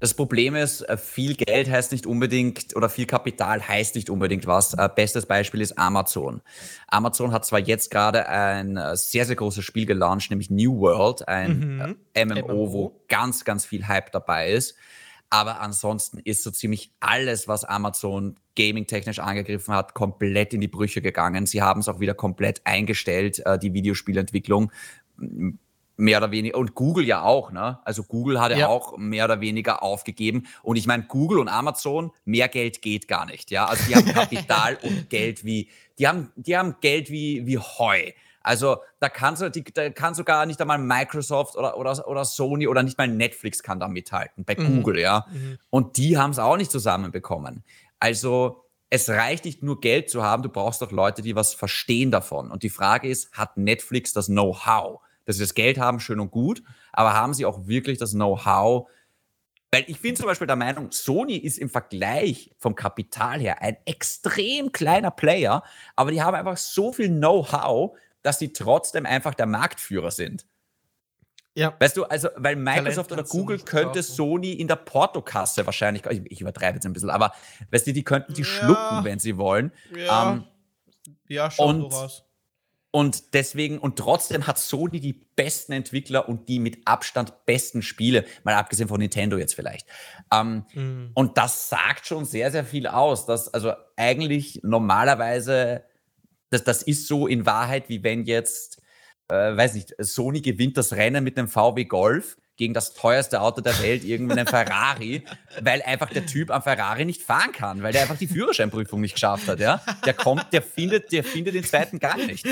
das Problem ist, äh, viel Geld heißt nicht unbedingt oder viel Kapital heißt nicht unbedingt was. Äh, bestes Beispiel ist Amazon. Amazon hat zwar jetzt gerade ein äh, sehr, sehr großes Spiel gelauncht, nämlich New World, ein mhm. MMO, MMO, wo ganz, ganz viel Hype dabei ist. Aber ansonsten ist so ziemlich alles, was Amazon gaming-technisch angegriffen hat, komplett in die Brüche gegangen. Sie haben es auch wieder komplett eingestellt, die Videospielentwicklung mehr oder weniger, und Google ja auch, ne? Also Google hat ja, auch mehr oder weniger aufgegeben. Und ich meine, Google und Amazon, mehr Geld geht gar nicht, ja. Also die haben Kapital und Geld wie, die haben, die haben Geld wie, wie Heu. Also da kann, so, die, da kann sogar nicht einmal Microsoft oder, oder, oder Sony oder nicht mal Netflix kann da mithalten, bei mhm. Google, ja. Mhm. Und die haben es auch nicht zusammenbekommen. Also es reicht nicht nur Geld zu haben, du brauchst auch Leute, die was verstehen davon. Und die Frage ist, hat Netflix das Know-how? Dass sie das Geld haben, schön und gut, aber haben sie auch wirklich das Know-how? Weil ich bin zum Beispiel der Meinung, Sony ist im Vergleich vom Kapital her ein extrem kleiner Player, aber die haben einfach so viel Know-how, dass sie trotzdem einfach der Marktführer sind. Ja. Weißt du, also, weil Microsoft oder Google könnte Sony in der Portokasse wahrscheinlich, ich, ich, übertreibe jetzt ein bisschen, aber weißt du, die könnten die ja. schlucken, wenn sie wollen. Ja, ähm, ja schon und, so und deswegen, und trotzdem hat Sony die besten Entwickler und die mit Abstand besten Spiele, mal abgesehen von Nintendo jetzt vielleicht. Ähm, mhm. Und das sagt schon sehr, sehr viel aus, dass also eigentlich normalerweise, das, das ist so in Wahrheit, wie wenn jetzt, äh, weiß nicht, Sony gewinnt das Rennen mit dem VW Golf gegen das teuerste Auto der Welt, irgendeinen Ferrari, weil einfach der Typ am Ferrari nicht fahren kann, weil der einfach die Führerscheinprüfung nicht geschafft hat. Ja? Der kommt, der findet, der findet den zweiten Gang nicht.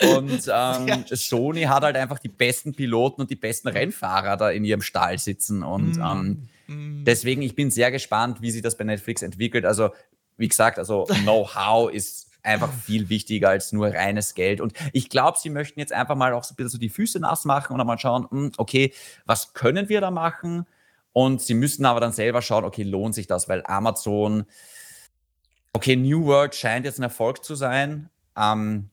Und ähm, Sony hat halt einfach die besten Piloten und die besten Rennfahrer da in ihrem Stall sitzen. Und mm. ähm, mm. deswegen, ich bin sehr gespannt, wie sich das bei Netflix entwickelt. Also, wie gesagt, also Know-how ist einfach viel wichtiger als nur reines Geld. Und ich glaube, sie möchten jetzt einfach mal auch so ein bisschen so die Füße nass machen und mal schauen, hm, okay, was können wir da machen? Und sie müssen aber dann selber schauen, okay, lohnt sich das? Weil Amazon, okay, New World scheint jetzt ein Erfolg zu sein. Ähm,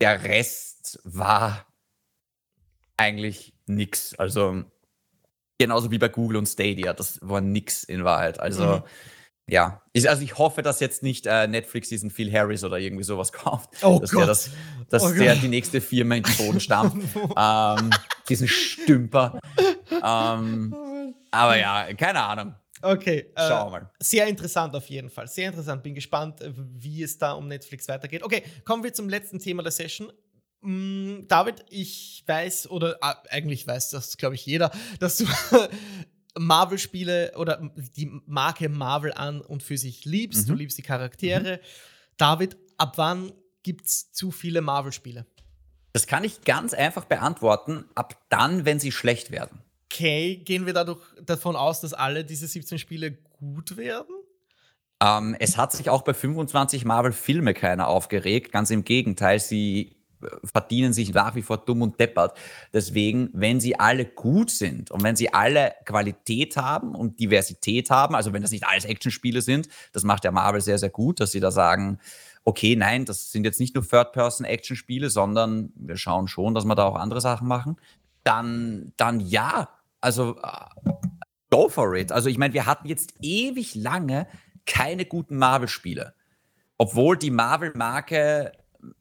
der Rest war eigentlich nichts. Also Genauso wie bei Google und Stadia. Das war nix in Wahrheit. Also, Mhm. Ja. Ich, also ich hoffe, dass jetzt nicht äh, Netflix diesen Phil Harris oder irgendwie sowas kauft. Oh dass Gott. Der das, dass Oh der Gott. die nächste Firma in den Boden stampft. ähm, diesen Stümper. Ähm, aber ja, keine Ahnung. Okay, äh, Schauen wir mal. sehr interessant auf jeden Fall. Sehr interessant. Bin gespannt, äh, wie es da um Netflix weitergeht. Okay, kommen wir zum letzten Thema der Session. Mm, David, ich weiß, oder ah, eigentlich weiß das, glaube ich, jeder, dass du Marvel-Spiele oder die Marke Marvel an und für sich liebst. Du Mhm. liebst die Charaktere. David, ab wann gibt es zu viele Marvel-Spiele? Das kann ich ganz einfach beantworten. Ab dann, wenn sie schlecht werden. Okay, gehen wir dadurch davon aus, dass alle diese 17 Spiele gut werden? Ähm, es hat sich auch bei 25 Marvel-Filme keiner aufgeregt. Ganz im Gegenteil, sie verdienen sich nach wie vor dumm und deppert. Deswegen, wenn sie alle gut sind und wenn sie alle Qualität haben und Diversität haben, also wenn das nicht alles Actionspiele sind, das macht ja Marvel sehr, sehr gut, dass sie da sagen, okay, nein, das sind jetzt nicht nur Third-Person-Action-Spiele, sondern wir schauen schon, dass wir da auch andere Sachen machen, dann, dann ja, also äh, go for it. Also ich meine, wir hatten jetzt ewig lange keine guten Marvel-Spiele. Obwohl die Marvel-Marke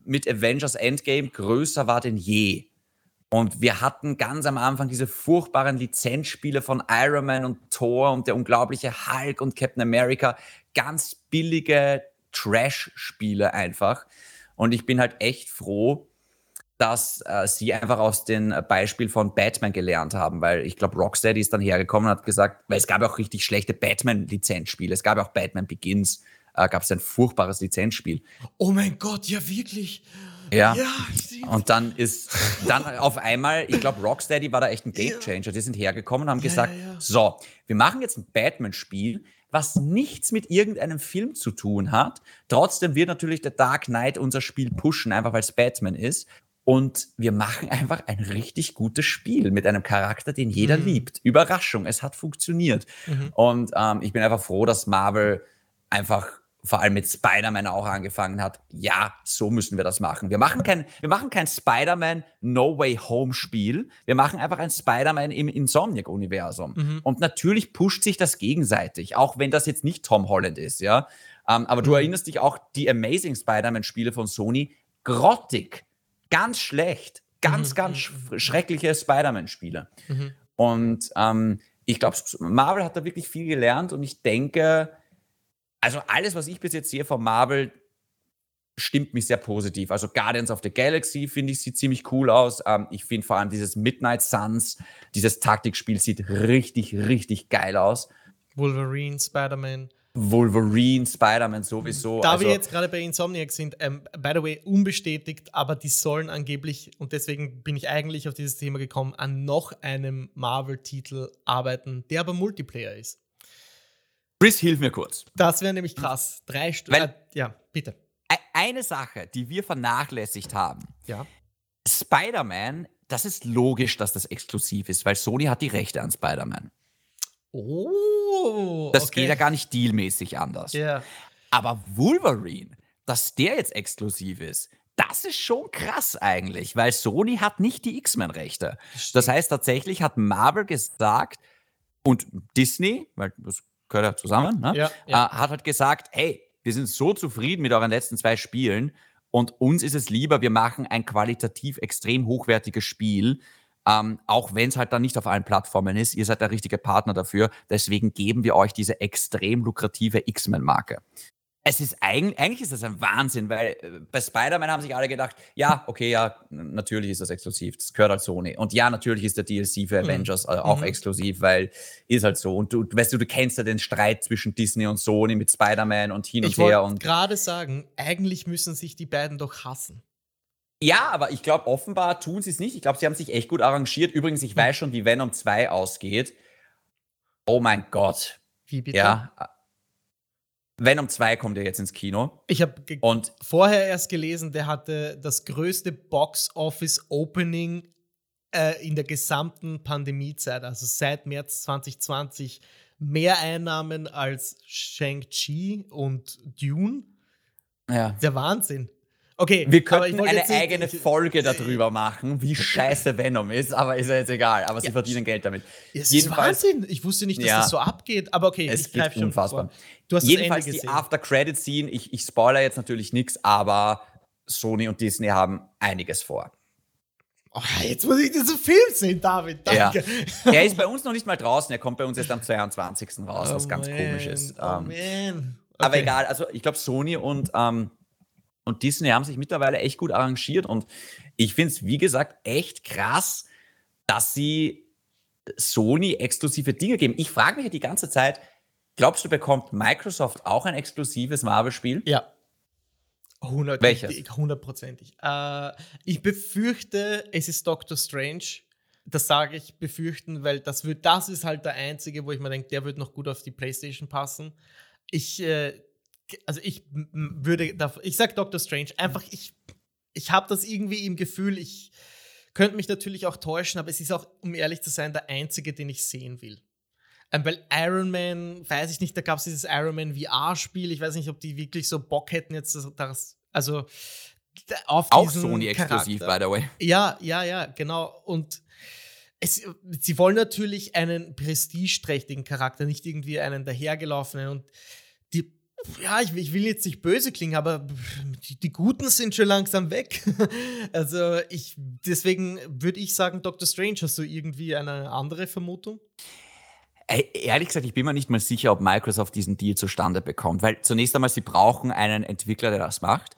mit Avengers Endgame größer war denn je. Und wir hatten ganz am Anfang diese furchtbaren Lizenzspiele von Iron Man und Thor und der unglaubliche Hulk und Captain America. Ganz billige Trash-Spiele einfach. Und ich bin halt echt froh, dass äh, sie einfach aus dem Beispiel von Batman gelernt haben, weil ich glaube, Rocksteady ist dann hergekommen und hat gesagt, weil es gab auch richtig schlechte Batman-Lizenzspiele. Es gab auch Batman Begins, äh, gab es ein furchtbares Lizenzspiel. Oh mein Gott, ja wirklich. Ja. Ja. Und dann ist dann auf einmal, ich glaube, Rocksteady war da echt ein Gamechanger. Die sind hergekommen und haben Ja, gesagt, ja, ja. so, wir machen jetzt ein Batman-Spiel, was nichts mit irgendeinem Film zu tun hat. Trotzdem wird natürlich der Dark Knight unser Spiel pushen, einfach weil es Batman ist. Und wir machen einfach ein richtig gutes Spiel mit einem Charakter, den jeder Mhm. liebt. Überraschung, es hat funktioniert. Mhm. Und ähm, ich bin einfach froh, dass Marvel einfach vor allem mit Spider-Man auch angefangen hat. Ja, so müssen wir das machen. Wir machen kein, wir machen kein Spider-Man No Way Home Spiel. Wir machen einfach ein Spider-Man im Insomniac-Universum. Mhm. Und natürlich pusht sich das gegenseitig, auch wenn das jetzt nicht Tom Holland ist, ja. Ähm, aber du Mhm. erinnerst dich auch, die Amazing Spider-Man-Spiele von Sony, grottig, ganz schlecht, ganz, Mhm, ganz mhm, sch schreckliche Spider-Man-Spiele. Mhm. Und ähm, ich glaube, Marvel hat da wirklich viel gelernt und ich denke, also alles, was ich bis jetzt sehe von Marvel, stimmt mich sehr positiv. Also Guardians of the Galaxy, finde ich, sieht ziemlich cool aus. Ähm, ich finde vor allem dieses Midnight Suns, dieses Taktikspiel sieht richtig, richtig geil aus. Wolverine, Spider-Man. Wolverine, Spider-Man sowieso. Da also, wir jetzt gerade bei Insomniac sind, ähm, by the way, unbestätigt, aber die sollen angeblich, und deswegen bin ich eigentlich auf dieses Thema gekommen, an noch einem Marvel-Titel arbeiten, der aber Multiplayer ist. Chris, hilf mir kurz. Das wäre nämlich krass. Drei Stunden. Äh, ja, bitte. Eine Sache, die wir vernachlässigt haben, Ja. Spider-Man, das ist logisch, dass das exklusiv ist, weil Sony hat die Rechte an Spider-Man. Oh. Das okay. geht ja gar nicht dealmäßig anders. Ja. Aber Wolverine, dass der jetzt exklusiv ist, das ist schon krass eigentlich, weil Sony hat nicht die X-Men-Rechte. Das heißt, tatsächlich hat Marvel gesagt und Disney, weil das gehört ja zusammen, ne? Ja, ja. Äh, hat halt gesagt, hey, wir sind so zufrieden mit euren letzten zwei Spielen und uns ist es lieber, wir machen ein qualitativ extrem hochwertiges Spiel, ähm, auch wenn es halt dann nicht auf allen Plattformen ist. Ihr seid der richtige Partner dafür. Deswegen geben wir euch diese extrem lukrative X-Men-Marke. Es ist eigentlich, eigentlich ist das ein Wahnsinn, weil äh, bei Spider-Man haben sich alle gedacht, ja, okay, ja, natürlich ist das exklusiv, das gehört halt Sony. Und ja, natürlich ist der DLC für Mhm. Avengers äh, auch Mhm. exklusiv, weil ist halt so. Und du, weißt du, du kennst ja den Streit zwischen Disney und Sony mit Spider-Man und hin und Ich her. wollte Und gerade sagen, eigentlich müssen sich die beiden doch hassen. ja, aber ich glaube, offenbar tun sie es nicht. Ich glaube, sie haben sich echt gut arrangiert. Übrigens, ich weiß schon, wie Venom 2 ausgeht. Oh mein Gott. Wie bitte? Ja. Venom 2 kommt ja jetzt ins Kino. Ich habe Und vorher erst gelesen, der hatte das größte Box-Office-Opening äh, in der gesamten Pandemiezeit, also seit März 2020, mehr Einnahmen als Shang-Chi und Dune. ja. Der Wahnsinn. Okay, wir könnten eine eigene nicht, Folge darüber machen, wie scheiße Venom ist, aber ist ja jetzt egal. Aber ja, sie verdienen Geld damit. Es ist Wahnsinn. Ich wusste nicht, dass ja, das so abgeht. Aber okay, es geht unfassbar. Du hast Jedenfalls die After-Credit-Scene. Ich, ich spoiler jetzt natürlich nichts, aber Sony und Disney haben einiges vor. Oh, jetzt muss ich diesen Film sehen, David. Danke. Ja. Er ist bei uns noch nicht mal draußen. Er kommt bei uns erst am 22. raus, oh was ganz man. komisch ist. Oh ähm, man. Okay. Aber egal, also ich glaube, Sony und, ähm, und Disney haben sich mittlerweile echt gut arrangiert und ich finde es, wie gesagt, echt krass, dass sie Sony exklusive Dinge geben. Ich frage mich ja die ganze Zeit, glaubst du, bekommt Microsoft auch ein exklusives Marvel-Spiel? Ja. 100, Welches? Hundertprozentig. Äh, ich befürchte, es ist Doctor Strange. Das sage ich befürchten, weil das, wird, das ist halt der einzige, wo ich mir denke, der wird noch gut auf die PlayStation passen ich, äh, also ich würde, ich sag Doctor Strange, einfach, ich, ich habe das irgendwie im Gefühl, ich könnte mich natürlich auch täuschen, aber es ist auch, um ehrlich zu sein, der einzige, den ich sehen will. Ähm, weil Iron Man, weiß ich nicht, da gab es dieses Iron Man VR-Spiel, ich weiß nicht, ob die wirklich so Bock hätten jetzt, das, also auf Auch Sony exklusiv, by the way. Ja, ja, ja, genau. Und es, sie wollen natürlich einen prestigeträchtigen Charakter, nicht irgendwie einen dahergelaufenen. Und ja, ich, ich will jetzt nicht böse klingen, aber die, die Guten sind schon langsam weg. also ich, deswegen würde ich sagen, Dr. Strange, hast du irgendwie eine andere Vermutung? Ehrlich gesagt, ich bin mir nicht mal sicher, ob Microsoft diesen Deal zustande bekommt, weil zunächst einmal, sie brauchen einen Entwickler, der das macht.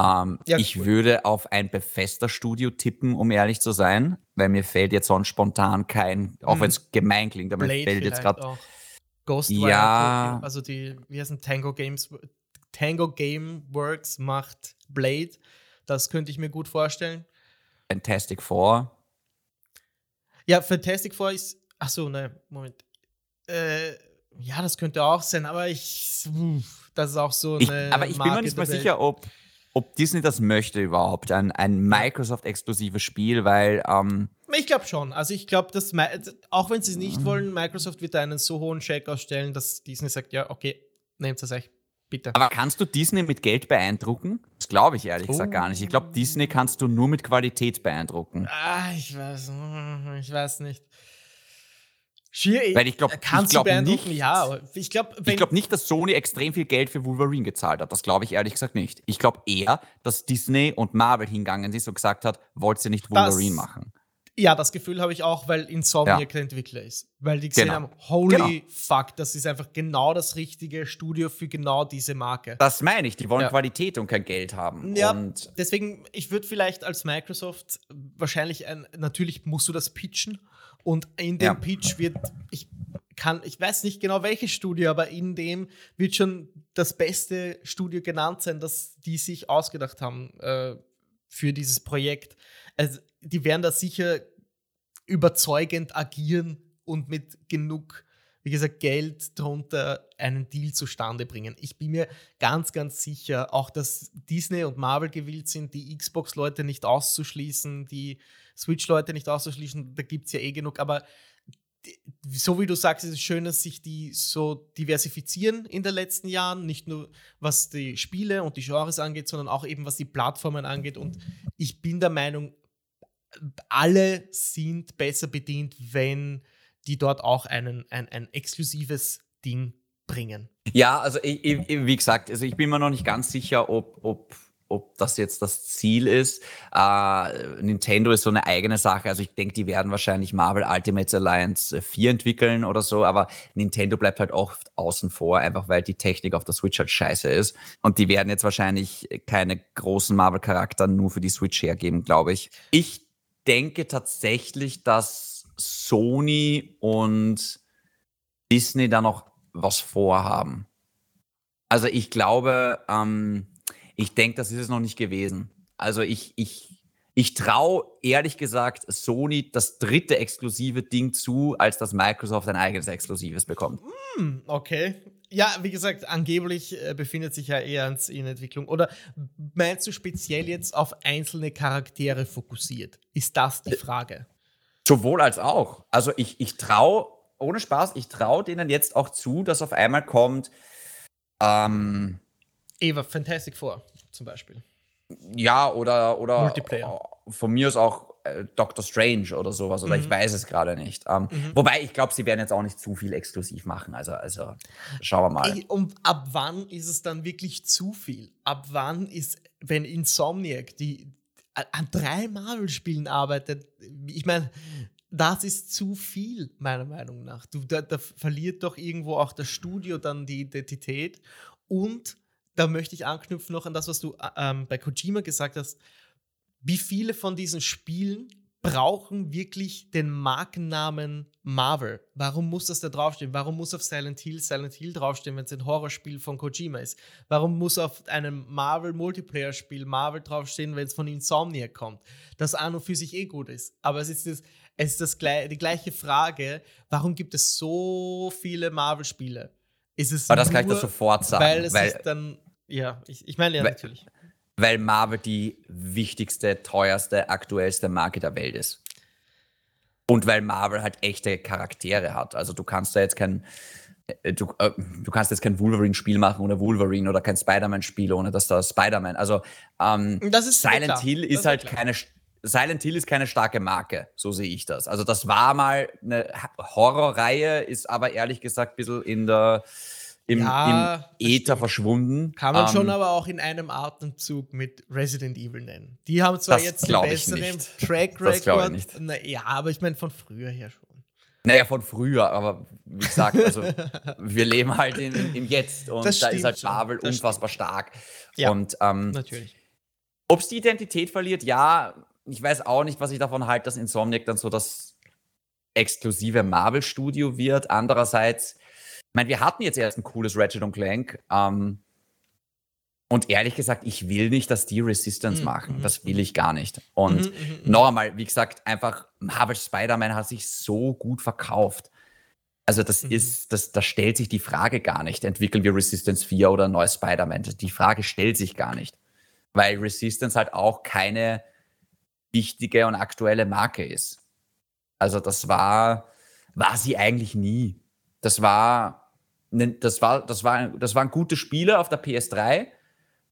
Ähm, ja, ich cool. würde auf ein Bethesda-Studio tippen, um ehrlich zu sein, weil mir fällt jetzt sonst spontan kein, auch hm. wenn es gemein klingt, aber mir fällt jetzt gerade. Ghostwire, ja. also die, wie heißen Tango Games, Tango Game Works macht Blade. Das könnte ich mir gut vorstellen. Fantastic Four. Ja, Fantastic Four ist. Ach so, ne, Moment. Äh, ja, das könnte auch sein, aber ich. Das ist auch so eine. Ich, aber ich Marke bin mir nicht mal sicher, ob ob Disney das möchte überhaupt, ein, ein Microsoft-exklusives Spiel, weil. Ähm, ich glaube schon. Also ich glaube, dass auch wenn sie es nicht wollen, Microsoft wird einen so hohen Check ausstellen, dass Disney sagt, ja, okay, nehmt es euch. Bitte. Aber kannst du Disney mit Geld beeindrucken? Das glaube ich ehrlich oh. gesagt gar nicht. Ich glaube, Disney kannst du nur mit Qualität beeindrucken. Ah, ich weiß, ich weiß nicht. Schier, Weil ich glaube glaub nicht, ja, ich glaube glaub nicht, dass Sony extrem viel Geld für Wolverine gezahlt hat. Das glaube ich ehrlich gesagt nicht. Ich glaube eher, dass Disney und Marvel hingegangen sind und gesagt hat, wollt ihr nicht Wolverine das, machen? Ja, das Gefühl habe ich auch, weil Insomniac ja. der Entwickler ist. Weil die gesehen genau. haben, holy genau. fuck, das ist einfach genau das richtige Studio für genau diese Marke. Das meine ich, die wollen ja. Qualität und kein Geld haben. Ja, und deswegen, ich würde vielleicht als Microsoft wahrscheinlich, ein, natürlich musst du das pitchen und in dem ja. Pitch wird, ich kann, ich weiß nicht genau welches Studio, aber in dem wird schon das beste Studio genannt sein, das die sich ausgedacht haben äh, für dieses Projekt. Also die werden da sicher überzeugend agieren und mit genug, wie gesagt, Geld drunter einen Deal zustande bringen. Ich bin mir ganz, ganz sicher, auch dass Disney und Marvel gewillt sind, die Xbox-Leute nicht auszuschließen, die Switch-Leute nicht auszuschließen, da gibt es ja eh genug, aber so wie du sagst, ist es schön, dass sich die so diversifizieren in den letzten Jahren, nicht nur was die Spiele und die Genres angeht, sondern auch eben was die Plattformen angeht. Und ich bin der Meinung, alle sind besser bedient, wenn die dort auch einen, ein, ein exklusives Ding bringen. Ja, also ich, ich, wie gesagt, also ich bin mir noch nicht ganz sicher, ob, ob ob das jetzt das Ziel ist. Äh, Nintendo ist so eine eigene Sache. Also ich denke, die werden wahrscheinlich Marvel Ultimate Alliance 4 entwickeln oder so, aber Nintendo bleibt halt oft außen vor, einfach weil die Technik auf der Switch halt scheiße ist. Und die werden jetzt wahrscheinlich keine großen Marvel-Charakter nur für die Switch hergeben, glaube ich. Ich denke tatsächlich, dass Sony und Disney da noch was vorhaben. Also ich glaube, ähm, ich denke, das ist es noch nicht gewesen. Also ich, ich, ich traue ehrlich gesagt Sony das dritte exklusive Ding zu, als dass Microsoft ein eigenes exklusives bekommt. Mm, okay. Ja, wie gesagt, angeblich äh, befindet sich ja eher in Entwicklung. Oder meinst du speziell jetzt auf einzelne Charaktere fokussiert? Ist das die Frage? Sowohl als auch. Also ich, ich traue, ohne Spaß, ich traue denen jetzt auch zu, dass auf einmal kommt, ähm, Eva Fantastic Four zum Beispiel. Ja, oder, oder Multiplayer. von mir ist auch äh, Doctor Strange oder sowas, oder Mhm. ich weiß es gerade nicht. Ähm, Mhm. Wobei ich glaube, sie werden jetzt auch nicht zu viel exklusiv machen. Also, also schauen wir mal. Ey, Und ab wann ist es dann wirklich zu viel? Ab wann ist, wenn Insomniac, die an- drei Marvel-Spielen arbeitet, ich meine, das ist zu viel, meiner Meinung nach. Du, da, da verliert doch irgendwo auch das Studio dann die Identität. Und da möchte ich anknüpfen noch an das, was du äh, ähm, bei Kojima gesagt hast. Wie viele von diesen Spielen brauchen wirklich den Markennamen Marvel? Warum muss das da draufstehen? Warum muss auf Silent Hill Silent Hill draufstehen, wenn es ein Horrorspiel von Kojima ist? Warum muss auf einem Marvel Multiplayer-Spiel Marvel draufstehen, wenn es von Insomniac kommt? Das an und für sich eh gut ist. Aber es ist, das, es ist das, die gleiche Frage, warum gibt es so viele Marvel-Spiele? Ist es Aber das kann ich nur, dir sofort sagen. weil es weil, ist dann, ja, ich, ich meine ja Weil- natürlich. Weil Marvel die wichtigste, teuerste, aktuellste Marke der Welt ist. Und weil Marvel halt echte Charaktere hat. Also du kannst da jetzt kein, äh, du, äh, du kannst jetzt kein Wolverine-Spiel machen ohne Wolverine oder kein Spider-Man-Spiel ohne dass da Spider-Man. Also ähm, Das ist Silent klar. Hill ist ist halt klar. keine Silent Hill ist keine starke Marke, so sehe ich das. Also das war mal eine Horrorreihe, ist aber ehrlich gesagt ein bisschen in der, im, Ja, im Äther verschwunden. Kann man schon Ähm, aber auch in einem Atemzug mit Resident Evil nennen. Die haben zwar jetzt den besseren. Track Record. nicht. Na, ja, aber ich meine von früher her schon. Naja, von früher, aber wie gesagt, also wir leben halt in, in, im Jetzt und Das da ist halt schon, Marvel unfassbar stark. Ja. Und ähm, Natürlich. ob es die Identität verliert, ja, ich weiß auch nicht, was ich davon halte, dass Insomniac dann so das exklusive Marvel-Studio wird. Andererseits, ich meine, wir hatten jetzt erst ein cooles Ratchet und Clank. Ähm, und ehrlich gesagt, ich will nicht, dass die Resistance Mhm, machen. mhm, Das will ich gar nicht. Und Mhm, mhm, mhm. noch einmal, wie gesagt, einfach Marvel Spider-Man hat sich so gut verkauft. Also das Mhm. ist, das, da stellt sich die Frage gar nicht, entwickeln wir Resistance 4 oder ein neues Spider-Man? Die Frage stellt sich gar nicht. Weil Resistance halt auch keine wichtige und aktuelle Marke ist. Also das war, war sie eigentlich nie. Das war, das war, das war, das waren gute Spiele auf der PS3.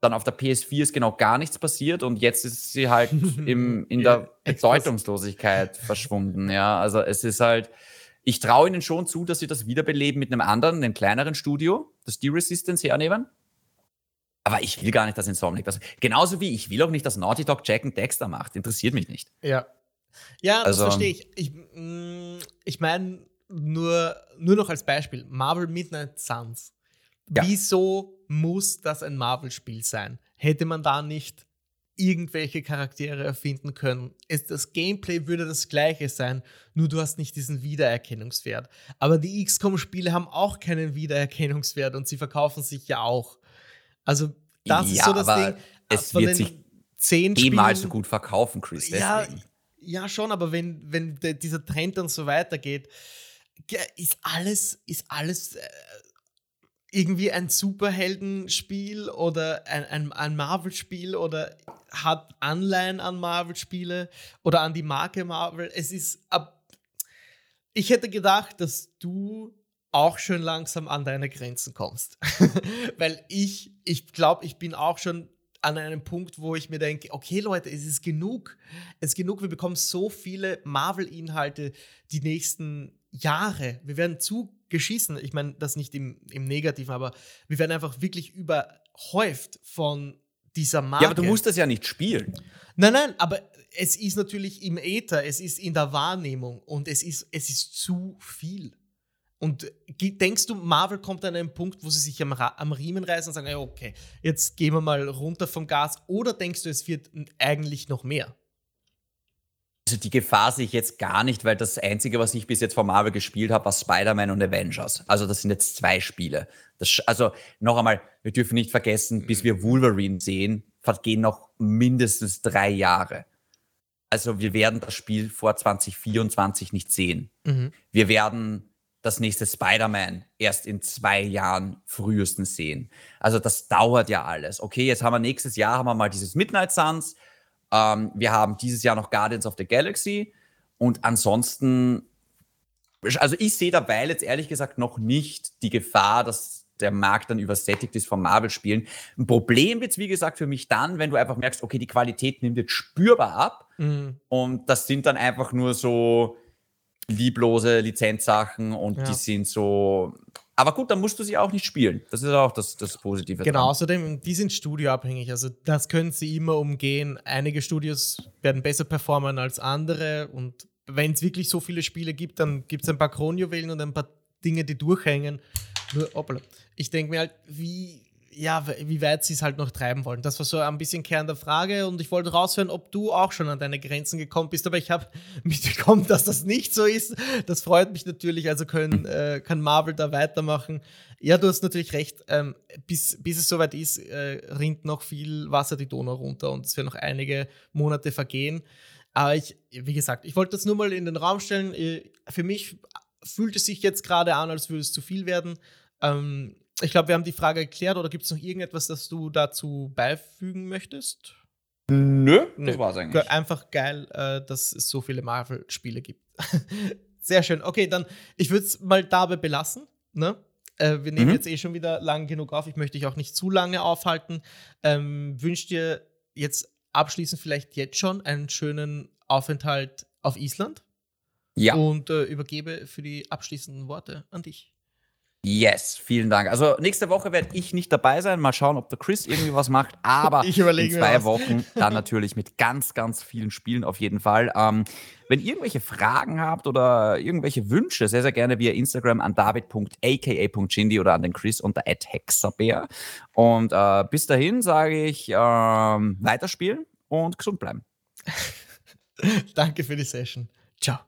Dann auf der PS4 ist genau gar nichts passiert und jetzt ist sie halt im, in der Bedeutungslosigkeit verschwunden. Ja, also es ist halt, ich traue ihnen schon zu, dass sie das wiederbeleben mit einem anderen, einem kleineren Studio, das die Resistance hernehmen. Aber ich will gar nicht, dass Insomniac das. Genauso wie ich will auch nicht, dass Naughty Dog Jack und Dexter macht. Interessiert mich nicht. Ja. Ja, Also- das verstehe ich. Ich, mm, ich meine, nur, nur noch als Beispiel: Marvel Midnight Suns. Ja. Wieso muss das ein Marvel-Spiel sein? Hätte man da nicht irgendwelche Charaktere erfinden können? Es, das Gameplay würde das gleiche sein, nur du hast nicht diesen Wiedererkennungswert. Aber die XCOM-Spiele haben auch keinen Wiedererkennungswert und sie verkaufen sich ja auch. Also, das ist Ja, so das aber Ding. es Von wird sich zehn Niemals so Spielen- gut verkaufen, Chris. ja, Deswegen. ja, schon, aber wenn, wenn dieser Trend dann so weitergeht, ge- ist alles, ist alles äh, irgendwie ein Superheldenspiel oder ein, ein, ein Marvel-Spiel oder hat Anleihen an Marvel-Spiele oder an die Marke Marvel. Es ist ab. Ich hätte gedacht, dass du auch schon langsam an deine Grenzen kommst. Weil ich, ich glaube, ich bin auch schon an einem Punkt, wo ich mir denke, okay Leute, es ist genug. Es ist genug, wir bekommen so viele Marvel-Inhalte die nächsten Jahre. Wir werden zugeschissen. Ich meine, das nicht im, im Negativen, aber wir werden einfach wirklich überhäuft von dieser Marke. Ja, aber du musst das ja nicht spielen. Nein, nein, aber es ist natürlich im Äther, es ist in der Wahrnehmung und es ist, es ist zu viel. Und denkst du, Marvel kommt an einen Punkt, wo sie sich am, am Riemen reißen und sagen, okay, jetzt gehen wir mal runter vom Gas? Oder denkst du, es wird eigentlich noch mehr? Also die Gefahr sehe ich jetzt gar nicht, weil das Einzige, was ich bis jetzt von Marvel gespielt habe, war Spider-Man und Avengers. Also das sind jetzt zwei Spiele. Das, also noch einmal, wir dürfen nicht vergessen, bis wir Wolverine sehen, vergehen noch mindestens drei Jahre. Also wir werden das Spiel vor 2024 nicht sehen. Wir werden das nächste Spider-Man erst in zwei Jahren frühestens sehen. Also das dauert ja alles. Okay, jetzt haben wir nächstes Jahr haben wir mal dieses Midnight Suns. Ähm, wir haben dieses Jahr noch Guardians of the Galaxy. Und ansonsten, also ich sehe dabei jetzt ehrlich gesagt noch nicht die Gefahr, dass, der Markt dann übersättigt ist von Marvel-Spielen. Ein Problem wird es, wie gesagt, für mich dann, wenn du einfach merkst, okay, die Qualität nimmt jetzt spürbar ab. Mhm. Und das sind dann einfach nur so lieblose Lizenzsachen und ja. die sind so. Aber gut, dann musst du sie auch nicht spielen. Das ist auch das, das Positive. Genau, dran. außerdem, die sind studioabhängig. Also das können sie immer umgehen. Einige Studios werden besser performen als andere. Und wenn es wirklich so viele Spiele gibt, dann gibt es ein paar Kronjuwelen und ein paar Dinge, die durchhängen. Nur. Ich denke mir halt, wie ja, wie weit sie es halt noch treiben wollen. Das war so ein bisschen Kern der Frage und ich wollte raushören, ob du auch schon an deine Grenzen gekommen bist, aber ich habe mitbekommen, dass das nicht so ist. Das freut mich natürlich, also können, äh, kann Marvel da weitermachen. Ja, du hast natürlich recht, ähm, bis, bis es soweit ist, äh, rinnt noch viel Wasser die Donau runter und es werden noch einige Monate vergehen. Aber ich, wie gesagt, ich wollte das nur mal in den Raum stellen. Äh, für mich fühlt es sich jetzt gerade an, als würde es zu viel werden. Ähm, ich glaube, wir haben die Frage geklärt oder gibt es noch irgendetwas, das du dazu beifügen möchtest? Nö, das war es eigentlich. Einfach geil, äh, dass es so viele Marvel-Spiele gibt. Sehr schön. Okay, dann, ich würde es mal dabei belassen. Ne? Äh, wir nehmen mhm. jetzt eh schon wieder lang genug auf. Ich möchte dich auch nicht zu lange aufhalten. Ähm, Wünsche dir jetzt abschließend vielleicht jetzt schon einen schönen Aufenthalt auf Island. Ja. Und äh, übergebe für die abschließenden Worte an dich. Yes, vielen Dank. Also nächste Woche werde ich nicht dabei sein. Mal schauen, ob der Chris irgendwie was macht. Aber in zwei Wochen dann natürlich mit ganz, ganz vielen Spielen auf jeden Fall. Ähm, wenn ihr irgendwelche Fragen habt oder irgendwelche Wünsche, sehr, sehr gerne via Instagram an david.aka.chindi oder an den Chris unter @hexabear. Und äh, bis dahin sage ich ähm, weiterspielen und gesund bleiben. Danke für die Session. Ciao.